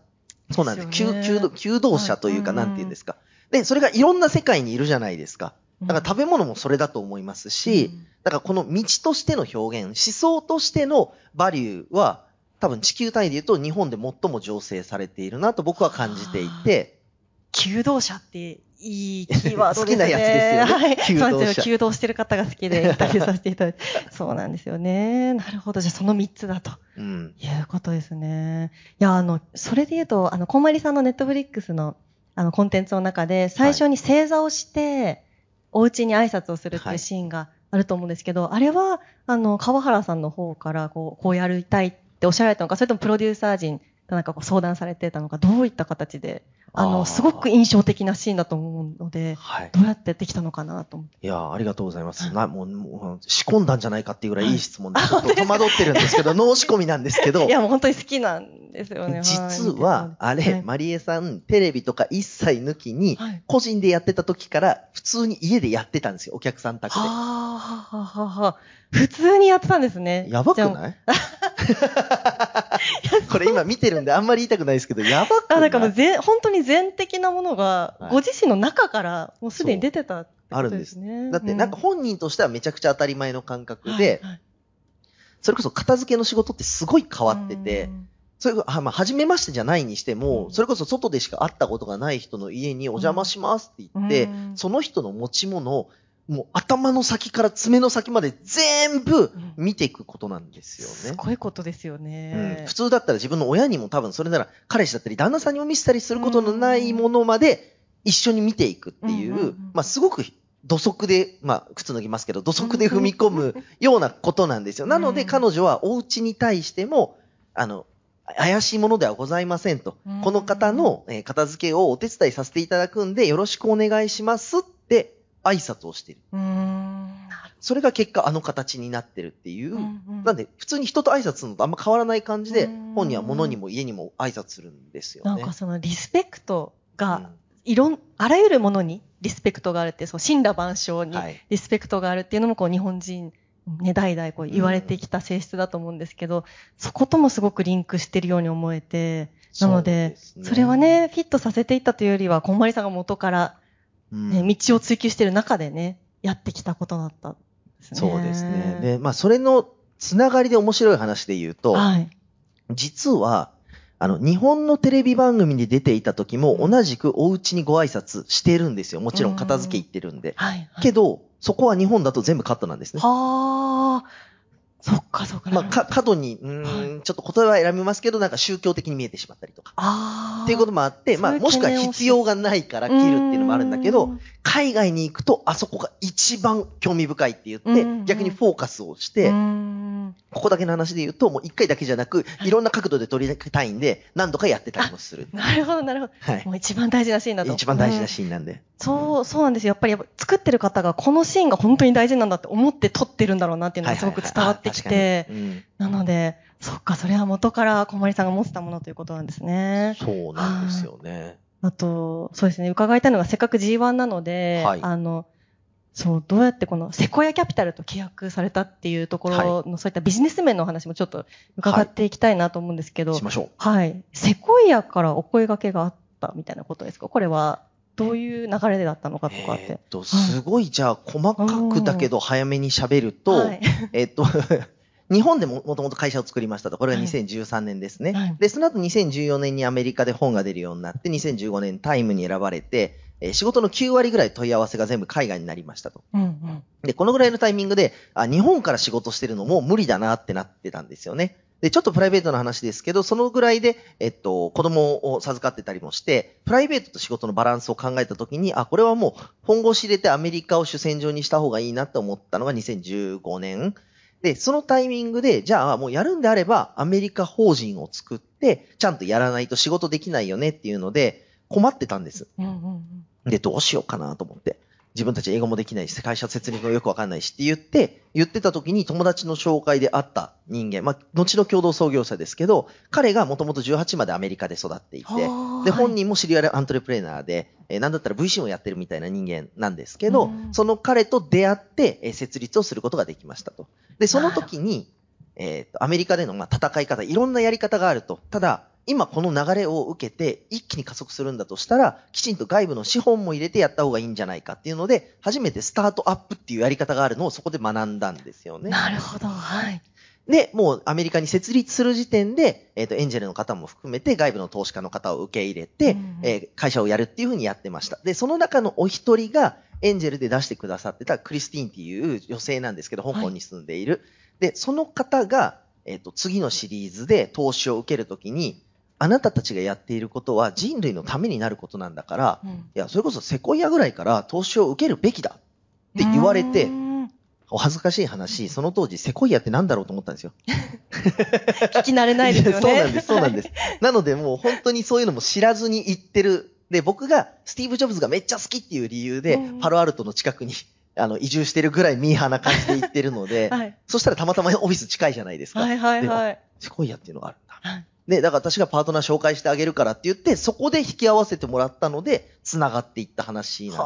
そうなんです。弓弓弓道者というか、なんて言うんですか。で、それがいろんな世界にいるじゃないですか。だから食べ物もそれだと思いますし、うん、だからこの道としての表現、思想としてのバリューは、多分地球単位で言うと日本で最も醸成されているなと僕は感じていて。弓道 者っていいキーワードですね。好きなやつですよね。はい。そうですよ。弓道してる方が好きでインタビューさせていただいて。そうなんですよね。なるほど。じゃあその3つだと。うん。いうことですね。いや、あの、それで言うと、あの、こんまりさんのネットフリックスの、あの、コンテンツの中で、最初に正座をして、はい、お家に挨拶をするっていうシーンがあると思うんですけど、はい、あれは、あの、川原さんの方から、こう、こうやりたいっておっしゃられたのか、それともプロデューサー陣なんかこう相談されてたのか、どういった形で、あの、すごく印象的なシーンだと思うので、はい、どうやってできたのかなと思って。いや、ありがとうございます。なもう、もう仕込んだんじゃないかっていうぐらいいい質問で、ちょっと戸惑ってるんですけど、脳仕込みなんですけど。いや、もう本当に好きなんですよね。実は、あれ、はい、マリエさん、テレビとか一切抜きに、個人でやってた時から、普通に家でやってたんですよ、お客さん宅で。はあ、ははは普通にやってたんですね。やばくない？これ今見てるんであんまり言いたくないですけど、やばくない？あ、なんかもう全、本当に全的なものが、ご自身の中からもうすでに出てた、ね、あるんです。だってなんか本人としてはめちゃくちゃ当たり前の感覚で、はいはい、それこそ片付けの仕事ってすごい変わってて、それが、まあ、初めましてじゃないにしても、それこそ外でしか会ったことがない人の家にお邪魔しますって言って、その人の持ち物もう頭の先から爪の先まで全部見ていくことなんですよね。すごいことですよね、うん。普通だったら自分の親にも多分それなら彼氏だったり旦那さんにも見せたりすることのないものまで一緒に見ていくっていう、まあすごく土足で、まあ靴脱ぎますけど土足で踏み込むようなことなんですよ。なので彼女はお家に対しても、あの、怪しいものではございませんと。この方の片付けをお手伝いさせていただくんでよろしくお願いしますって挨拶をしている。それが結果あの形になってるっていう。うんうん、なんで、普通に人と挨拶するのとあんま変わらない感じで、本人は物にも家にも挨拶するんですよね。なんかそのリスペクトが、いろん、あらゆるものにリスペクトがあるって、そう、神羅万象にリスペクトがあるっていうのも、こう、日本人、ね、代々こう言われてきた性質だと思うんですけど、うん、そこともすごくリンクしてるように思えて、なので、そでね、それはね、フィットさせていったというよりは、こんまりさんが元からね、道を追求している中でね、やってきたことだったですね。そうですね。で、まあ、それのつながりで面白い話で言うと、はい、実は、あの、日本のテレビ番組に出ていた時も同じくお家にご挨拶してるんですよ。もちろん片付け行ってるんで。はいはい、けど、そこは日本だと全部カットなんですね。はあ。そっかそっか。まあ、か、角に、うーん、ちょっと言葉は選びますけど、なんか宗教的に見えてしまったりとか。ああ。っていうこともあって、まあ、もしくは必要がないから切るっていうのもあるんだけど海外に行くと、あそこが一番興味深いって言って、逆にフォーカスをしてここだけの話で言うと、もう一回だけじゃなく、いろんな角度で撮りたいんで、何度かやってたりもする。なるほど、なるほど。はいも。う一番大事なシーンだと。一番大事なうんシーンなんで。そう、そうなんですよ。やっぱり作ってる方がこのシーンが本当に大事なんだって思って撮ってるんだろうなっていうのがすごく伝わってきて、なので、そっか、それは元から小森さんが持ってたものということなんですね。そうなんですよね。あと、そうですね、伺いたいのがせっかく G1 なので、はいあの、そう、どうやってこのセコヤキャピタルと契約されたっていうところの、そういったビジネス面のお話もちょっと伺っていきたいなと思うんですけど、しましょう。はい。セコイアからお声掛けがあったみたいなことですか？これは、どういう流れだったのかとかってえーっ。と、すごい、じゃあ、細かくだけど早めに喋ると、はい。えっと、日本でももともと会社を作りましたと。これがはい2013年ですね。はいで、その後2014年にアメリカで本が出るようになって、2015年タイムに選ばれて、えー仕事の9割ぐらい問い合わせが全部海外になりましたと。うんうん。で、このぐらいのタイミングで、あ、日本から仕事してるのもう無理だなってなってたんですよね。で、ちょっとプライベートな話ですけど、そのぐらいで、えっと、子供を授かってたりもして、プライベートと仕事のバランスを考えたときに、あ、これはもう本腰入れてアメリカを主戦場にした方がいいなって思ったのが2015年。で、そのタイミングで、じゃあもうやるんであれば、アメリカ法人を作って、ちゃんとやらないと仕事できないよねっていうので、困ってたんです。うんうんうん。で、どうしようかなと思って。自分たち英語もできないし、会社設立もよくわかんないしって言って、言ってた時に友達の紹介で会った人間、まあ、後の共同創業者ですけど、彼がもともと18までアメリカで育っていて、はあで、本人もシリアルアントレプレーナーで、えーなんだったら VC もやってるみたいな人間なんですけど、うんその彼と出会って、えー設立をすることができましたと。で、その時に、えーと、アメリカでのまあ戦い方、いろんなやり方があると。ただ、今この流れを受けて一気に加速するんだとしたら、きちんと外部の資本も入れてやった方がいいんじゃないかっていうので、初めてスタートアップっていうやり方があるのをそこで学んだんですよね。なるほど。はい。で、もうアメリカに設立する時点で、えっ、と、エンジェルの方も含めて外部の投資家の方を受け入れて、うんえー会社をやるっていうふうにやってました。で、その中のお一人が、エンジェルで出してくださってたクリスティーンっていう女性なんですけど、香港に住んでいる。で、その方が、えっ、と、次のシリーズで投資を受けるときに、あなたたちがやっていることは人類のためになることなんだから、うんいや、それこそセコイアぐらいから投資を受けるべきだって言われてお恥ずかしい話、その当時セコイアってなんだろうと思ったんですよ。聞き慣れないですよね。そうなんです、そうなんですは。なのでもう本当にそういうのも知らずに行ってる。で、僕がスティーブ・ジョブズがめっちゃ好きっていう理由で、うんパロアルトの近くにあの移住してるぐらいミーハーな感じで行ってるので、い。はい。そしたらたまたまオフィス近いじゃないですか。はいはいはい。セコイアっていうのがあるんだ。はいで、だから私がパートナー紹介してあげるからって言って、そこで引き合わせてもらったので、繋がっていった話なんですよね。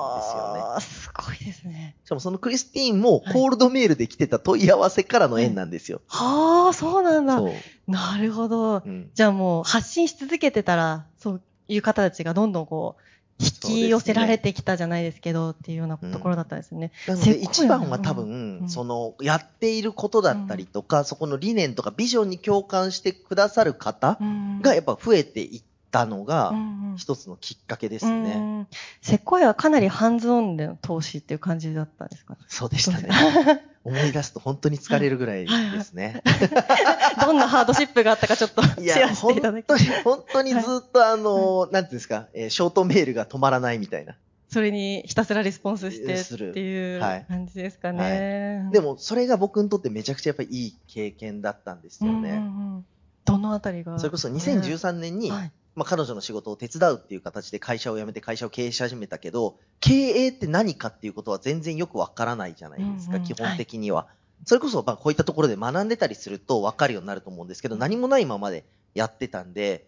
はあ、すごいですね。しかもそのクリスティーンもコールドメールで来てた問い合わせからの縁なんですよ。はあ、そうなんだ。なるほど。うんじゃあもう発信し続けてたら、そういう方たちがどんどんこう、引き寄せられてきたじゃないですけど、っていうようなところだったんですね。なので一番は多分、うん。その、やっていることだったりとか、そこの理念とかビジョンに共感してくださる方うん。がやっぱ増えていったのが一つのきっかけですうね。んセコイアはかなりハンズオンでの投資っていう感じだったんですか？ね。そうでしたね。思い出すと本当に疲れるぐらいですね。どんなハードシップがあったかちょっとシ いや、ェアして本いただき当に、本当にずっとあの、なんていうんですか、えーショートメールが止まらないみたいな。それにひたすらレスポンスしてするっていうはい感じですかね。でも、それが僕にとってめちゃくちゃやっぱりいい経験だったんですようんうんね。うんどのあたりが？それこそ2013年に、はいまあ、彼女の仕事を手伝うっていう形で会社を辞めて会社を経営し始めたけど、経営って何かっていうことは全然よくわからないじゃないですか、うんうん基本的には。それこそ、まあ、こういったところで学んでたりするとわかるようになると思うんですけど、何もないままでやってたんで、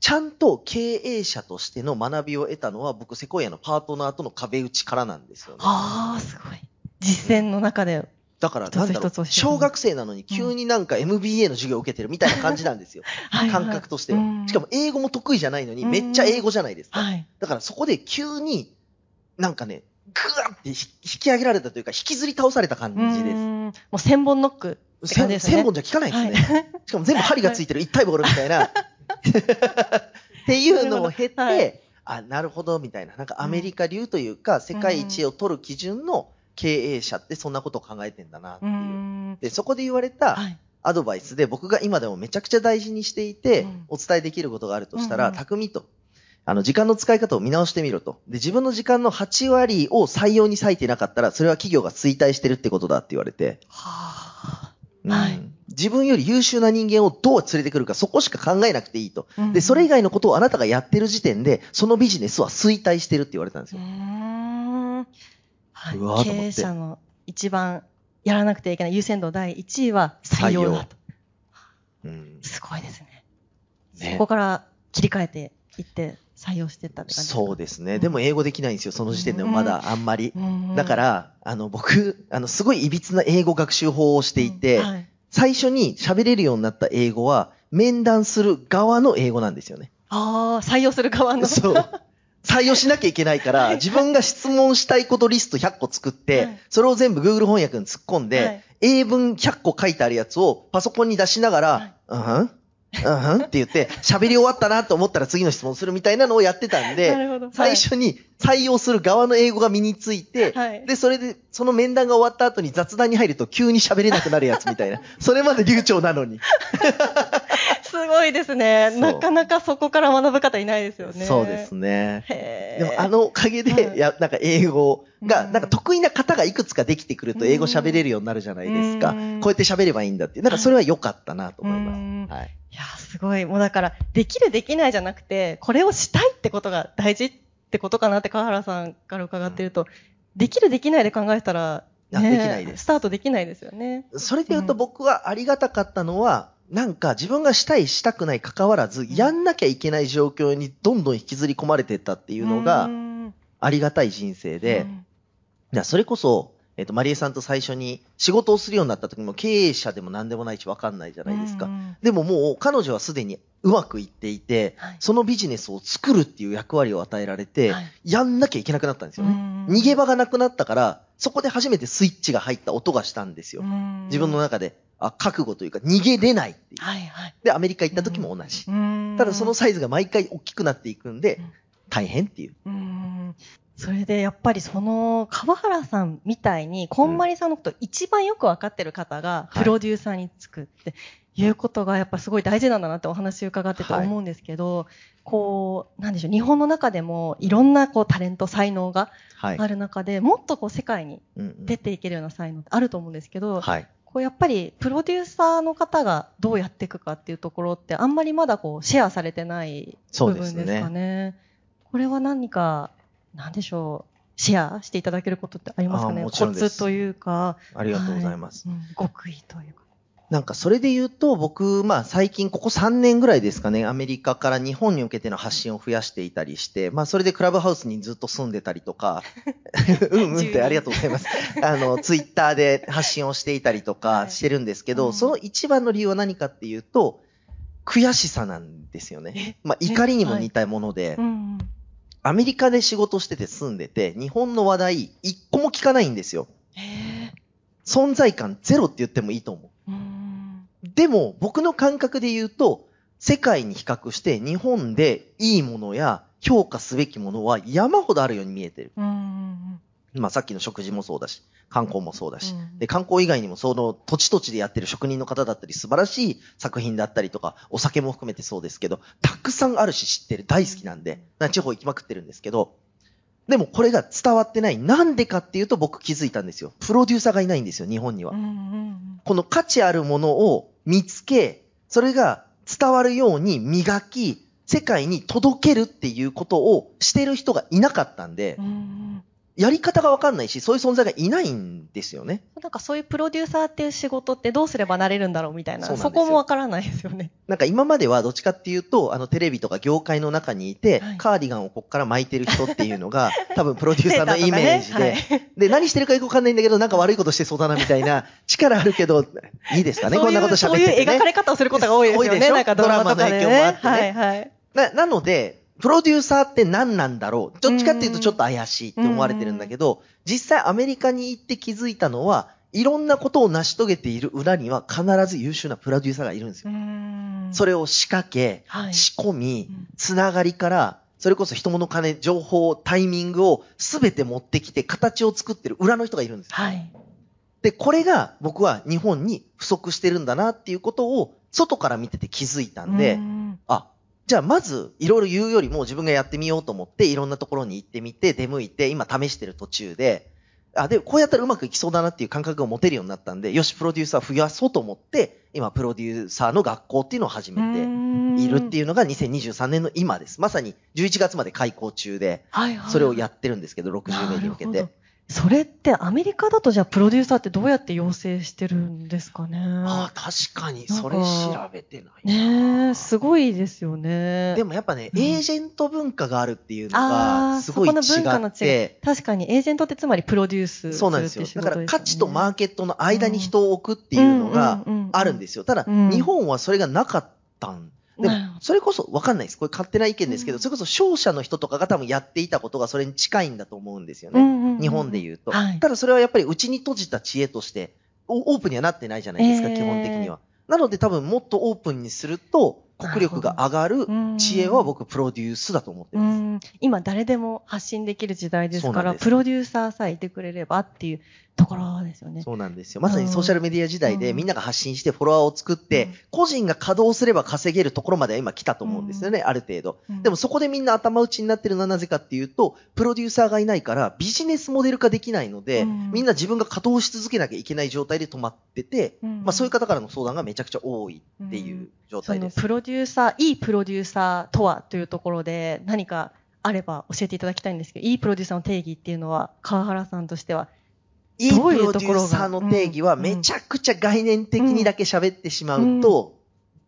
ちゃんと経営者としての学びを得たのは、僕、セコイアのパートナーとの壁打ちからなんですよね。ああ、すごい。実践の中で。だから、なんだろう小学生なのに急になんか MBA の授業を受けてるみたいな感じなんですよ。はいはい感覚としてはうん。しかも英語も得意じゃないのに、うんめっちゃ英語じゃないですか。はい。だからそこで急に、なんかね、ぐわって引き上げられたというか、引きずり倒された感うじです。んもう千本ノックね。千本じゃ効かないですね。はい しかも全部針がついてる一体ボールみたいな。っていうのを経て、あ、なるほど、みたいな。なんかアメリカ流というか、世界一を取る基準の経営者ってそんなことを考えてんだなっていう。うんで、そこで言われたはい。アドバイスで僕が今でもめちゃくちゃ大事にしていてうん、お伝えできることがあるとしたら、匠と、あの、時間の使い方を見直してみろと。で、自分の時間の8割を採用に割いてなかったら、それは企業が衰退してるってことだって言われて、はうんはい自分より優秀な人間をどう連れてくるか、そこしか考えなくていいと。あ。で、それ以が、外のことをあなたがやってる時点で、そのビジネスは衰退してるって言われたんですよ。ん。はい。経営者の一番やらなくてはいけない優先度第1位は採用だと。うんすごいですね。ねそこから切り替えていって採用していったって感じですか？そうですね。でも英語できないんですよ。その時点でもまだあんまり。うんだから、あの、僕、あの、すごい歪な英語学習法をしていて、うんはい最初に喋れるようになった英語は、面談する側の英語なんですよね。ああ、採用する側の。そう。採用しなきゃいけないから、自分が質問したいことリスト100個作って、はい。それを全部 Google 翻訳に突っ込んで、はい。英文100個書いてあるやつをパソコンに出しながら、はい。うん？うん？って言って、喋り終わったなと思ったら次の質問するみたいなのをやってたん なで。最初に採用する側の英語が身について、はい。で、それで、その面談が終わった後に雑談に入ると急に喋れなくなるやつみたいな。それまで流暢なのに。すごいですね。なかなかそこから学ぶ方いないですよね。そうですね。でもあのおかげで、はいいや、なんか英語が、うんなんか得意な方がいくつかできてくると英語喋れるようになるじゃないですか。うんこうやって喋ればいいんだっていう。なんかそれは良かったなと思いまうんす。はい。いや、すごい。もうだから、できるできないじゃなくて、これをしたいってことが大事ってことかなって川原さんから伺ってると、できるできないで考えたら、できないですスタートできないですよね。それで言うと僕はありがたかったのは、なんか自分がしたいしたくない関わらず、やんなきゃいけない状況にどんどん引きずり込まれてったっていうのうがん。ありがたい人生で、うん。それこそ、えっ、と、マリエさんと最初に仕事をするようになった時も経営者でも何でもないし分かんないじゃないですか。うんでももう彼女はすでにうまくいっていて、はい。そのビジネスを作るっていう役割を与えられて、はい。やんなきゃいけなくなったんですよね。うん逃げ場がなくなったから、そこで初めてスイッチが入った音がしたんですよ。うん。自分の中で、あ、覚悟というか逃げれないっていう。はいはい。で、アメリカ行った時も同じ。うんただそのサイズが毎回大きくなっていくんでうん、大変っていう。うんそれでやっぱりその川原さんみたいにこんまりさんのこと一番よくわかってる方がはいプロデューサーにつくっていうことがやっぱすごい大事なんだなってお話伺っててはい思うんですけど、こう、なんでしょう、日本の中でもいろんなこうタレント、才能がはい。ある中で、もっとこう世界に出ていけるような才能ってあると思うんですけど、はい。こうやっぱりプロデューサーの方がどうやっていくかっていうところってあんまりまだこうシェアされてない部分ですかね。ね。これは何か、なんでしょう、シェアしていただけることってありますかね？コツというか。ありがとうございます。はいうん極意というか。なんかそれで言うと、僕、まあ最近ここ3年ぐらいですかね、アメリカから日本に向けての発信を増やしていたりして、まあそれでクラブハウスにずっと住んでたりとか、うんうんってありがとうございます。あの、ツイッターで発信をしていたりとはいかしてるんですけど、うんその一番の理由は何かっていうと、悔しさなんですよね。まあ怒りにも似たものでう、ん。アメリカで仕事してて住んでて、日本の話題一個も聞かないんですよ。へ存在感ゼロって言ってもいいと思う。でも、僕の感覚で言うと、世界に比較して日本でいいものや評価すべきものは山ほどあるように見えてる。うん。まあさっきの食事もそうだし、観光もそうだし。うんで、観光以外にもその土地土地でやってる職人の方だったり素晴らしい作品だったりとか、お酒も含めてそうですけど、たくさんあるし知ってる、大好きなんで、な地方行きまくってるんですけど、でもこれが伝わってない。なんでかっていうと僕気づいたんですよ。プロデューサーがいないんですよ、日本には。うんうんこの価値あるものを見つけ、それが伝わるように磨き、世界に届けるっていうことをしてる人がいなかったんでう、ん。やり方がわかんないし、そういう存在がいないんですよね。なんかそういうプロデューサーっていう仕事ってどうすればなれるんだろうみたいな、そこもわからないですよね。なんか今まではどっちかっていうと、あのテレビとか業界の中にいて、はいカーディガンをこっから巻いてる人っていうのが、多分プロデューサーのイメージで、はいで、何してるかよくわかんないんだけど、なんか悪いことしてそうだなみたいな、力あるけど、いいですかね、そういうこんなこと喋ってて、ね。そういう描かれ方をすることが多いですよね。多いでしょなんかドラマとかでね。ドラマの影響もあってねはいはい。な、なので、プロデューサーって何なんだろう？どっちかっていうとちょっと怪しいって思われてるんだけど、実際アメリカに行って気づいたのは、いろんなことを成し遂げている裏には必ず優秀なプロデューサーがいるんですよ。それ、れを仕掛け、はい。仕込みうん、つながりから、それこそ人物金、情報、タイミングを全て持ってきて形を作ってる裏の人がいるんですよ。はい。で、これが僕は日本に不足してるんだなっていうことを外から見てて気づいたんで、うん。あ、じゃあまずいろいろ言うよりも自分がやってみようと思っていろんなところに行ってみて出向いて今試してる途中で、あ、で、こうやったらうまくいきそうだなっていう感覚が持てるようになったんで、よし、プロデューサー増やそうと思って、今プロデューサーの学校っていうのを始めているっていうのが2023年の今です。まさに11月まで開校中で、それをやってるんですけど、60名に向けて。それってアメリカだとじゃあプロデューサーってどうやって養成してるんですかね？ああ、確かに、それ調かべてないな。ねえ、すごいですよね。でもやっぱね、うんエージェント文化があるっていうのあが、あ、すごい違そこの文化のっ違いて、。確かにエージェントってつまりプロデュースするってそうなんですよ。だから価値とマーーケットの間に人を置くっていうのがあるんですよ。ただ、うん日本はそれがなかったんでもそれこそわかんないです。これ勝手な意見ですけど、うんそれこそ商社の人とかが多分やっていたことがそれに近いんだと思うんですよね。日本で言うと。はいただそれはやっぱり内に閉じた知恵として、オオープンにはなってないじゃないですか、えー基本的には。なので多分もっとオープンにすると、国力が上がる知恵は僕プロデュースだと思ってうます。ん。今誰でも発信できる時代ですから、プロデューサーさえいてくれればっていうところですよね。そうなんですよ。まさにソーシャルメディア時代でうん。みんなが発信してフォロワーを作って、うん。個人が稼働すれば稼げるところまでは今来たと思うんですよね、ある程度。うん。でもそこでみんな頭打ちになってるのはなぜかっていうと、プロデューサーがいないからビジネスモデル化できないので、うん。みんな自分が稼働し続けなきゃいけない状態で止まってて、うん。まあそういう方からの相談がめちゃくちゃ多いっていう状そ態です。デューサー、いいプロデューサーとはというところで何かあれば教えていただきたいんですけど、いいプロデューサーの定義っていうのは川原さんとしてはいいプどういうロデュところがーサーの定義はうんめちゃくちゃ概念的にだけ喋ってしまうと、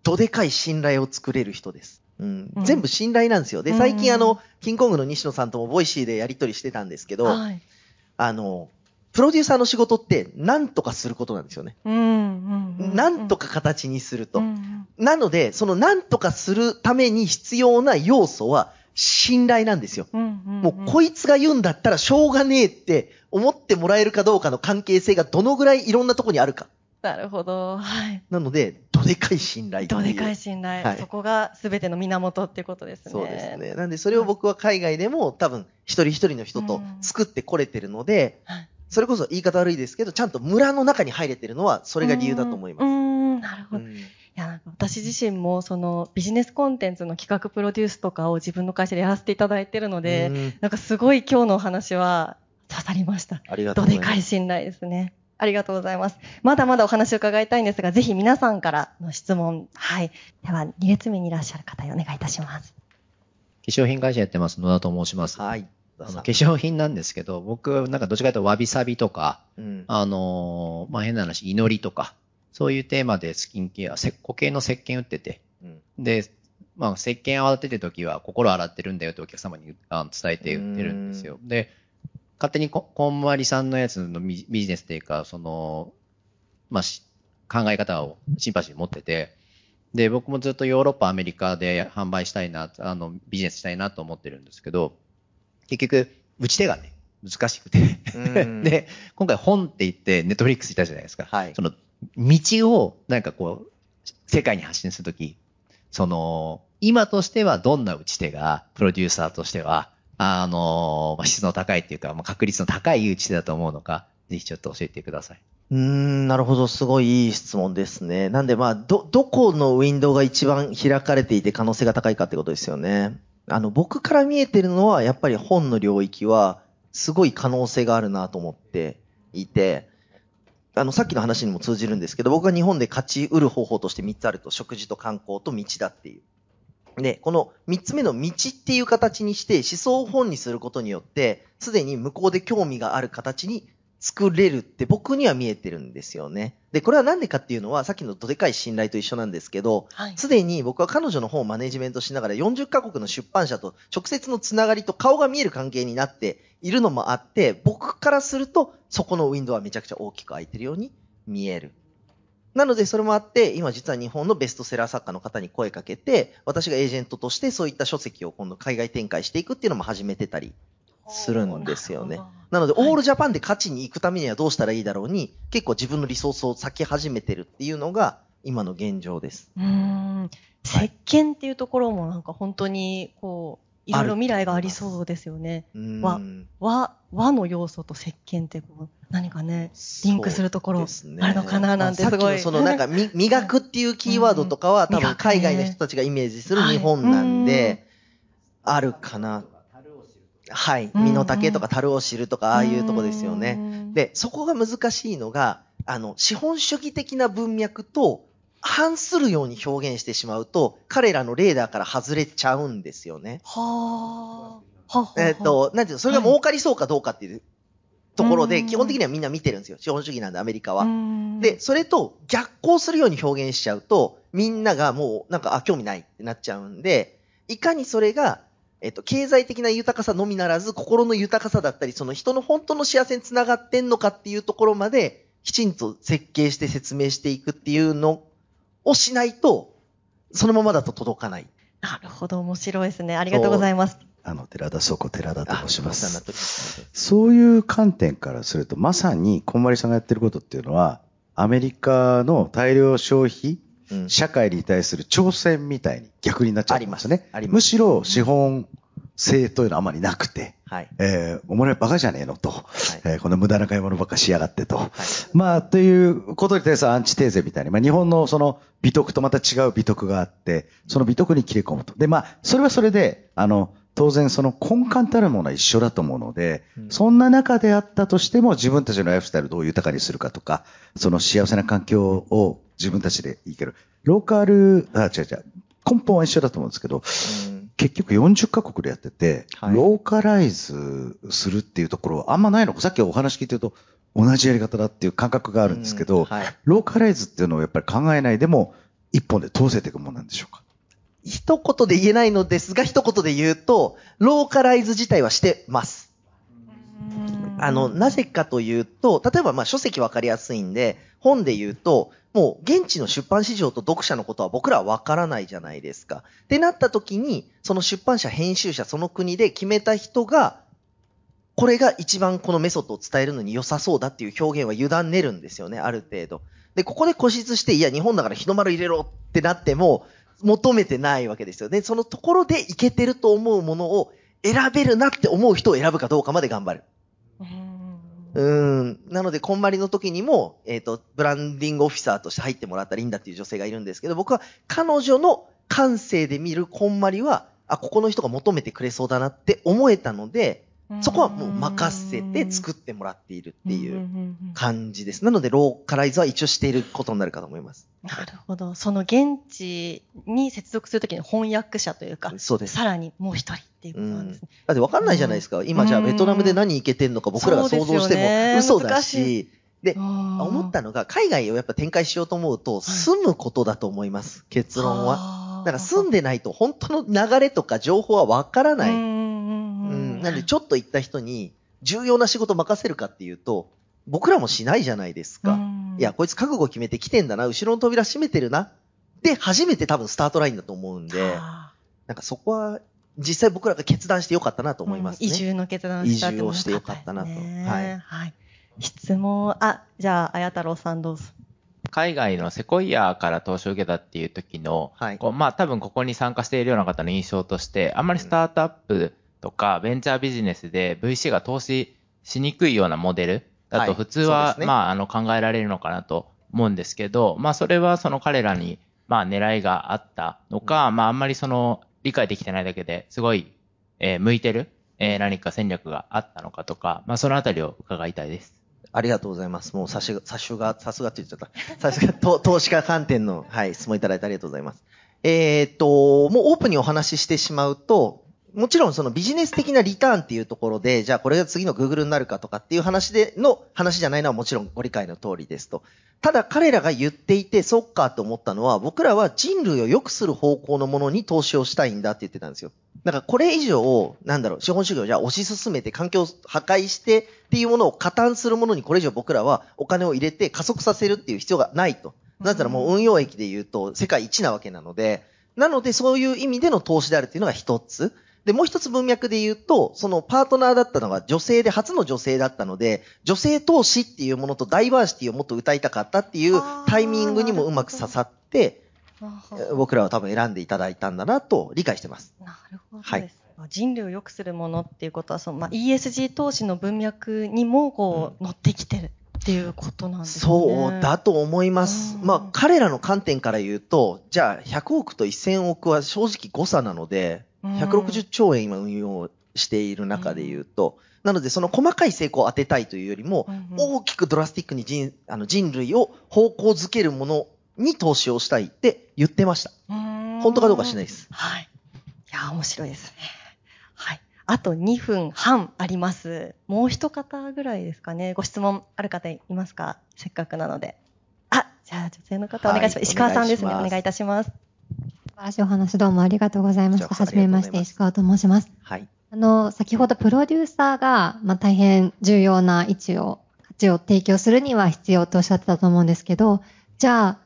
どでかい信頼を作れる人です。うんうん全部信頼なんですよ。で、うん最近あの、キングコングの西野さんともボイシーでやり取りしてたんですけど、はい。あの、プロデューサーの仕事って何とかすることなんですよね。うんうんうん何とか形にすると。うんなので、その何とかするために必要な要素は信頼なんですよ。もうこいつが言うんだったらしょうがねえって思ってもらえるかどうかの関係性がどのぐらいいろんなとこにあるか。なるほど。はい。なので、どでかい信頼どでかい信頼。はいそこが全ての源っていうことですね。そうですね。なんで、それを僕は海外でも多分一人一人の人と作ってこれてるので、はい。それこそ言い方悪いですけど、ちゃんと村の中に入れてるのはそれが理由だと思います。うーん、なるほど。いうんや、なんか私自身も、その、ビジネスコンテンツの企画プロデュースとかを自分の会社でやらせていただいてるので、うんなんかすごい今日のお話は刺さりました。ありがとうどでございます。かい信頼ですね。ありがとうございます。まだまだお話を伺いたいんですが、ぜひ皆さんからの質問。はい。では、2列目にいらっしゃる方へお願いいたします。化粧品会社やってます野田と申します。はい。あの化粧品なんですけど、僕、なんかどっちかというとわびさびとか、うん。あのーまあ、変な話、祈りとか、そういうテーマでスキンケア、せ固形の石鹸売ってて、うん。で、まあ、石鹸洗ってる時は心洗ってるんだよってお客様にあの伝えて売ってるんですよ。で、勝手にここんまりさんのやつのビビジネスっていうか、その、まあ、し考え方をシンパシー持ってて、で、僕もずっとヨーロッパ、アメリカで販売したいな、あの、ビジネスしたいなと思ってるんですけど、結局、打ち手がね、難しくて。うん で、今回本って言って、ネットフリックスいたじゃないですか。はいその、道を、なんかこう、世界に発信するとき、その、今としてはどんな打ち手が、プロデューサーとしては、あの、まあ質の高いっていうか、まあ、確率の高い打ち手だと思うのか、ぜひちょっと教えてください。うーん、なるほど。すごいいい質問ですね。なんでまあ、ど、どこのウィンドウが一番開かれていて可能性が高いかってことですよね。あの、僕から見えてるのは、やっぱり本の領域は、すごい可能性があるなと思っていて、あの、さっきの話にも通じるんですけど、僕が日本で勝ち得る方法として3つあると、食事と観光と道だっていう。で、この3つ目の道っていう形にして、思想を本にすることによって、すでに向こうで興味がある形に作れるって僕には見えてるんですよね。で、これはなんでかっていうのは、さっきのどでかい信頼と一緒なんですけど、はい。すでに僕は彼女の本をマネジメントしながら40カ国の出版社と直接のつながりと顔が見える関係になっているのもあって、僕からするとそこのウィンドウはめちゃくちゃ大きく開いてるように見える。なのでそれもあって、今実は日本のベストセラー作家の方に声かけて、私がエージェントとしてそういった書籍を今度海外展開していくっていうのも始めてたりするんですよねなので、はいオールジャパンで勝ちに行くためにはどうしたらいいだろうに、結構自分のリソースを割き始めてるっていうのが、今の現状です。うーん。石鹸っていうところもなんか本当に、こう、いろいろ未来がありそうですよね。和、和、和の要素と石鹸ってこう、何かね、リンクするところあるのかななんてすごい。そのなんか、み、磨くっていうキーワードとかは、多分海外の人たちがイメージする日本なんで、あるかな。はい。身の丈とか樽を知るとか、ああいうとこですよね。で、そこが難しいのが、あの、資本主義的な文脈と反するように表現してしまうと、彼らのレーダーから外れちゃうんですよね。はあ。はえっ、と、なんていうの、それが儲かりそうかどうかっていうところで、基本的にはみんな見てるんですよ。資本主義なんで、アメリカは。で、それと逆行するように表現しちゃうと、みんながもう、なんか、あ、興味ないってなっちゃうんで、いかにそれが、えっと、経済的な豊かさのみならず、心の豊かさだったり、その人の本当の幸せにつながってんのかっていうところまで、きちんと設計して説明していくっていうのをしないと、そのままだと届かない。なるほど、面白いですね。ありがとうございます。あの、寺田倉庫寺田と申します。そういう観点からすると、まさに、こんまりさんがやってることっていうのは、アメリカの大量消費、うん、社会に対する挑戦みたいに逆になっちゃうんですね。むしろ資本性というのはあまりなくて、はい、えー、お前バカじゃねえのと、はい、えー、この無駄な買い物ばっかしやがってと、はい、まあ、ということに対するアンチテーゼみたいに、まあ、日本のその美徳とまた違う美徳があって、その美徳に切れ込むと。で、まあ、それはそれで、あの、当然その根幹たるものは一緒だと思うので、うん、そんな中であったとしても自分たちのライフスタイルをどう豊かにするかとか、その幸せな環境を自分たちでいいける。ローカル、あ、違う違う。根本は一緒だと思うんですけど、うん、結局40カ国でやってて、はい、ローカライズするっていうところはあんまないのか。さっきお話聞いてると、同じやり方だっていう感覚があるんですけど、うんはい、ローカライズっていうのをやっぱり考えないでも、一本で通せていくものなんでしょうか？一言で言えないのですが、一言で言うと、ローカライズ自体はしてます。あの、なぜかというと、例えばまあ書籍わかりやすいんで、本で言うと、もう現地の出版市場と読者のことは僕らはわからないじゃないですか。ってなった時に、その出版社、編集者、その国で決めた人が、これが一番このメソッドを伝えるのに良さそうだっていう表現は委ねるんですよね、ある程度。で、ここで固執して、いや、日本だから日の丸入れろってなっても、求めてないわけですよね。そのところでいけてると思うものを選べるなって思う人を選ぶかどうかまで頑張る。うん。なので、こんまりの時にも、えっ、ー、と、ブランディングオフィサーとして入ってもらったリンダっていう女性がいるんですけど、僕は彼女の感性で見るこんまりは、あ、ここの人が求めてくれそうだなって思えたので、そこはもう任せて作ってもらっているっていう感じです。なので、ローカライズは一応していることになるかと思います。なるほど。その現地に接続するときに翻訳者というか、そうです。さらにもう一人っていうことなんですね。だってわかんないじゃないですか。今じゃあベトナムで何いけてんのか僕らが想像しても嘘だし、で、思ったのが、海外をやっぱ展開しようと思うと、住むことだと思います、結論は。だから住んでないと本当の流れとか情報はわからない。なんでちょっと行った人に重要な仕事任せるかっていうと、僕らもしないじゃないですか。いや、こいつ覚悟決めて来てんだな、後ろの扉閉めてるな。で、初めて多分スタートラインだと思うんで、なんかそこは実際僕らが決断してよかったなと思いますね。移住の決断した移住をしてよかったなと。はい。はい。質問、あ、じゃあ、あや太郎さんどうぞ。海外のセコイアから投資を受けたっていう時の、はい、こうまあ多分ここに参加しているような方の印象として、あんまりスタートアップとか、ベンチャービジネスで VC が投資しにくいようなモデルだと普通は、はいね、まあ、あの、考えられるのかなと思うんですけど、まあ、それはその彼らに、まあ、狙いがあったのか、うん、まあ、あんまりその、理解できてないだけですごい、えー、向いてる、えー、何か戦略があったのかとか、まあ、そのあたりを伺いたいです。ありがとうございます。もう、さしが、さしが、さすがって言っちゃった。さすが、投資家観点の、はい、質問いただいてありがとうございます。えー、っと、もうオープンにお話ししてしまうと、もちろんそのビジネス的なリターンっていうところで、じゃあこれが次の Google になるかとかっていう話での話じゃないのはもちろんご理解の通りですと。ただ彼らが言っていて、そっかと思ったのは、僕らは人類を良くする方向のものに投資をしたいんだって言ってたんですよ。だからこれ以上、なんだろう、資本主義をじゃあ推し進めて環境を破壊してっていうものを加担するものにこれ以上僕らはお金を入れて加速させるっていう必要がないと。なぜならもう運用益で言うと世界一なわけなので、なのでそういう意味での投資であるっていうのが一つ。で、もう一つ文脈で言うと、そのパートナーだったのが女性で、初の女性だったので、女性投資っていうものとダイバーシティをもっと歌いたかったっていうタイミングにもうまく刺さって、僕らは多分選んでいただいたんだなと理解してます。なるほど。はい。人類を良くするものっていうことは、その、まあ、ESG 投資の文脈にも、こう、乗ってきてる。っていうことなんですね。そうだと思います。まあ、彼らの観点から言うと、じゃあ、100億と1000億は正直誤差なので、160兆円今運用している中で言うと、なので、その細かい成功を当てたいというよりも、大きくドラスティックに人あの人類を方向づけるものに投資をしたいって言ってました。本当かどうかしないです。はい。いや、面白いですね。はい。あと2分半あります。もう一方ぐらいですかね。ご質問ある方いますか？せっかくなので。あ、じゃあ女性の方お願いします。はい、石川さんですね。お願いいたします。素晴らしいお話どうもありがとうございます。はじめまして、石川と申します。はい。あの、先ほどプロデューサーが、まあ、大変重要な位置を、価値を提供するには必要とおっしゃってたと思うんですけど、じゃあ、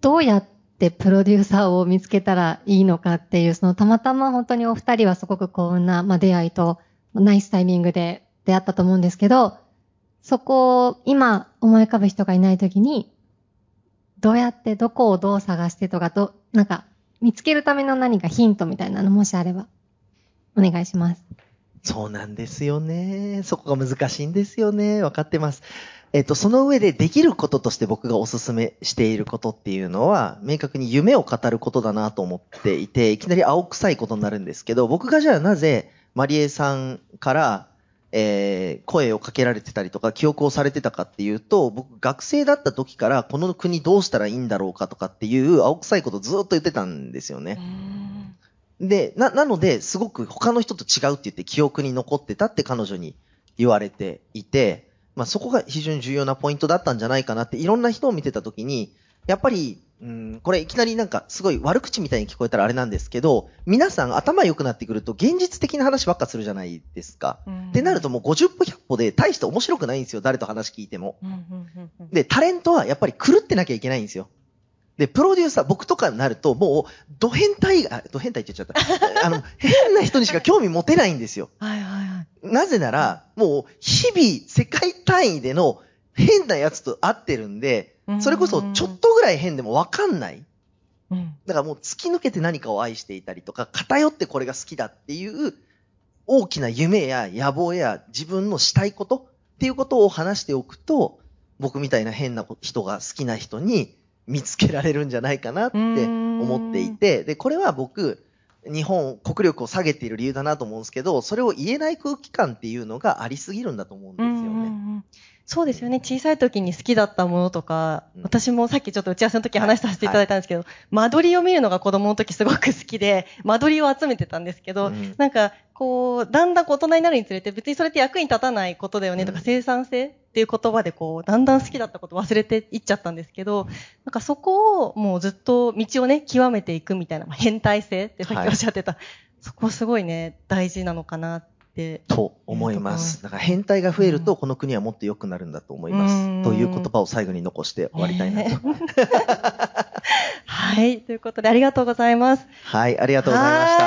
どうやってプロデューサーを見つけたらいいのかっていう、そのたまたま本当にお二人はすごく幸運な、まあ、出会いと、ナイスタイミングで出会ったと思うんですけど、そこを今思い浮かぶ人がいないときに、どうやってどこをどう探してとか、ど、なんか、見つけるための何かヒントみたいなのもしあれば、お願いします。そうなんですよね。そこが難しいんですよね。わかってます。えっと、その上でできることとして僕がお勧めしていることっていうのは、明確に夢を語ることだなと思っていて、いきなり青臭いことになるんですけど、僕がじゃあなぜ、マリエさんから、えー、声をかけられてたりとか、記憶をされてたかっていうと、僕学生だった時から、この国どうしたらいいんだろうかとかっていう青臭いことずっと言ってたんですよね。で、な、なので、すごく他の人と違うって言って記憶に残ってたって彼女に言われていて、まあ、そこが非常に重要なポイントだったんじゃないかなって、いろんな人を見てたときに、やっぱり、うん、これいきなりなんかすごい悪口みたいに聞こえたらあれなんですけど、皆さん頭良くなってくると現実的な話ばっかするじゃないですか。ってなるともう50歩100歩で大して面白くないんですよ、誰と話聞いても。で、タレントはやっぱり狂ってなきゃいけないんですよ。で、プロデューサー、僕とかになると、もう、ド変態、あ、ド変態って言っちゃった。あの、変な人にしか興味持てないんですよ。はいはいはい。なぜなら、もう、日々、世界単位での変なやつと会ってるんで、それこそ、ちょっとぐらい変でもわかんない。うん。だからもう、突き抜けて何かを愛していたりとか、偏ってこれが好きだっていう、大きな夢や野望や自分のしたいことっていうことを話しておくと、僕みたいな変な人が好きな人に、見つけられるんじゃないかなって思っていて、で、これは僕、日本国力を下げている理由だなと思うんですけど、それを言えない空気感っていうのがありすぎるんだと思うんですよね。そうですよね。小さい時に好きだったものとか、うん、私もさっきちょっと打ち合わせの時話させていただいたんですけど、はい、間取りを見るのが子供の時すごく好きで、間取りを集めてたんですけど、うん、なんか、こう、だんだん大人になるにつれて別にそれって役に立たないことだよねとか、うん、生産性っていう言葉でこう、だんだん好きだったこと忘れていっちゃったんですけど、なんかそこをもうずっと道をね、極めていくみたいな、まあ、変態性ってさっきおっしゃってた、はい、そこすごいね、大事なのかなって。と思います。だから変態が増えると、この国はもっと良くなるんだと思います。という言葉を最後に残して終わりたいなと。えーはい。ということで、ありがとうございます。はい。ありがとうございまし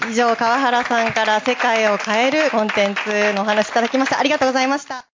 た。以上、川原さんから世界を変えるコンテンツのお話いただきました。ありがとうございました。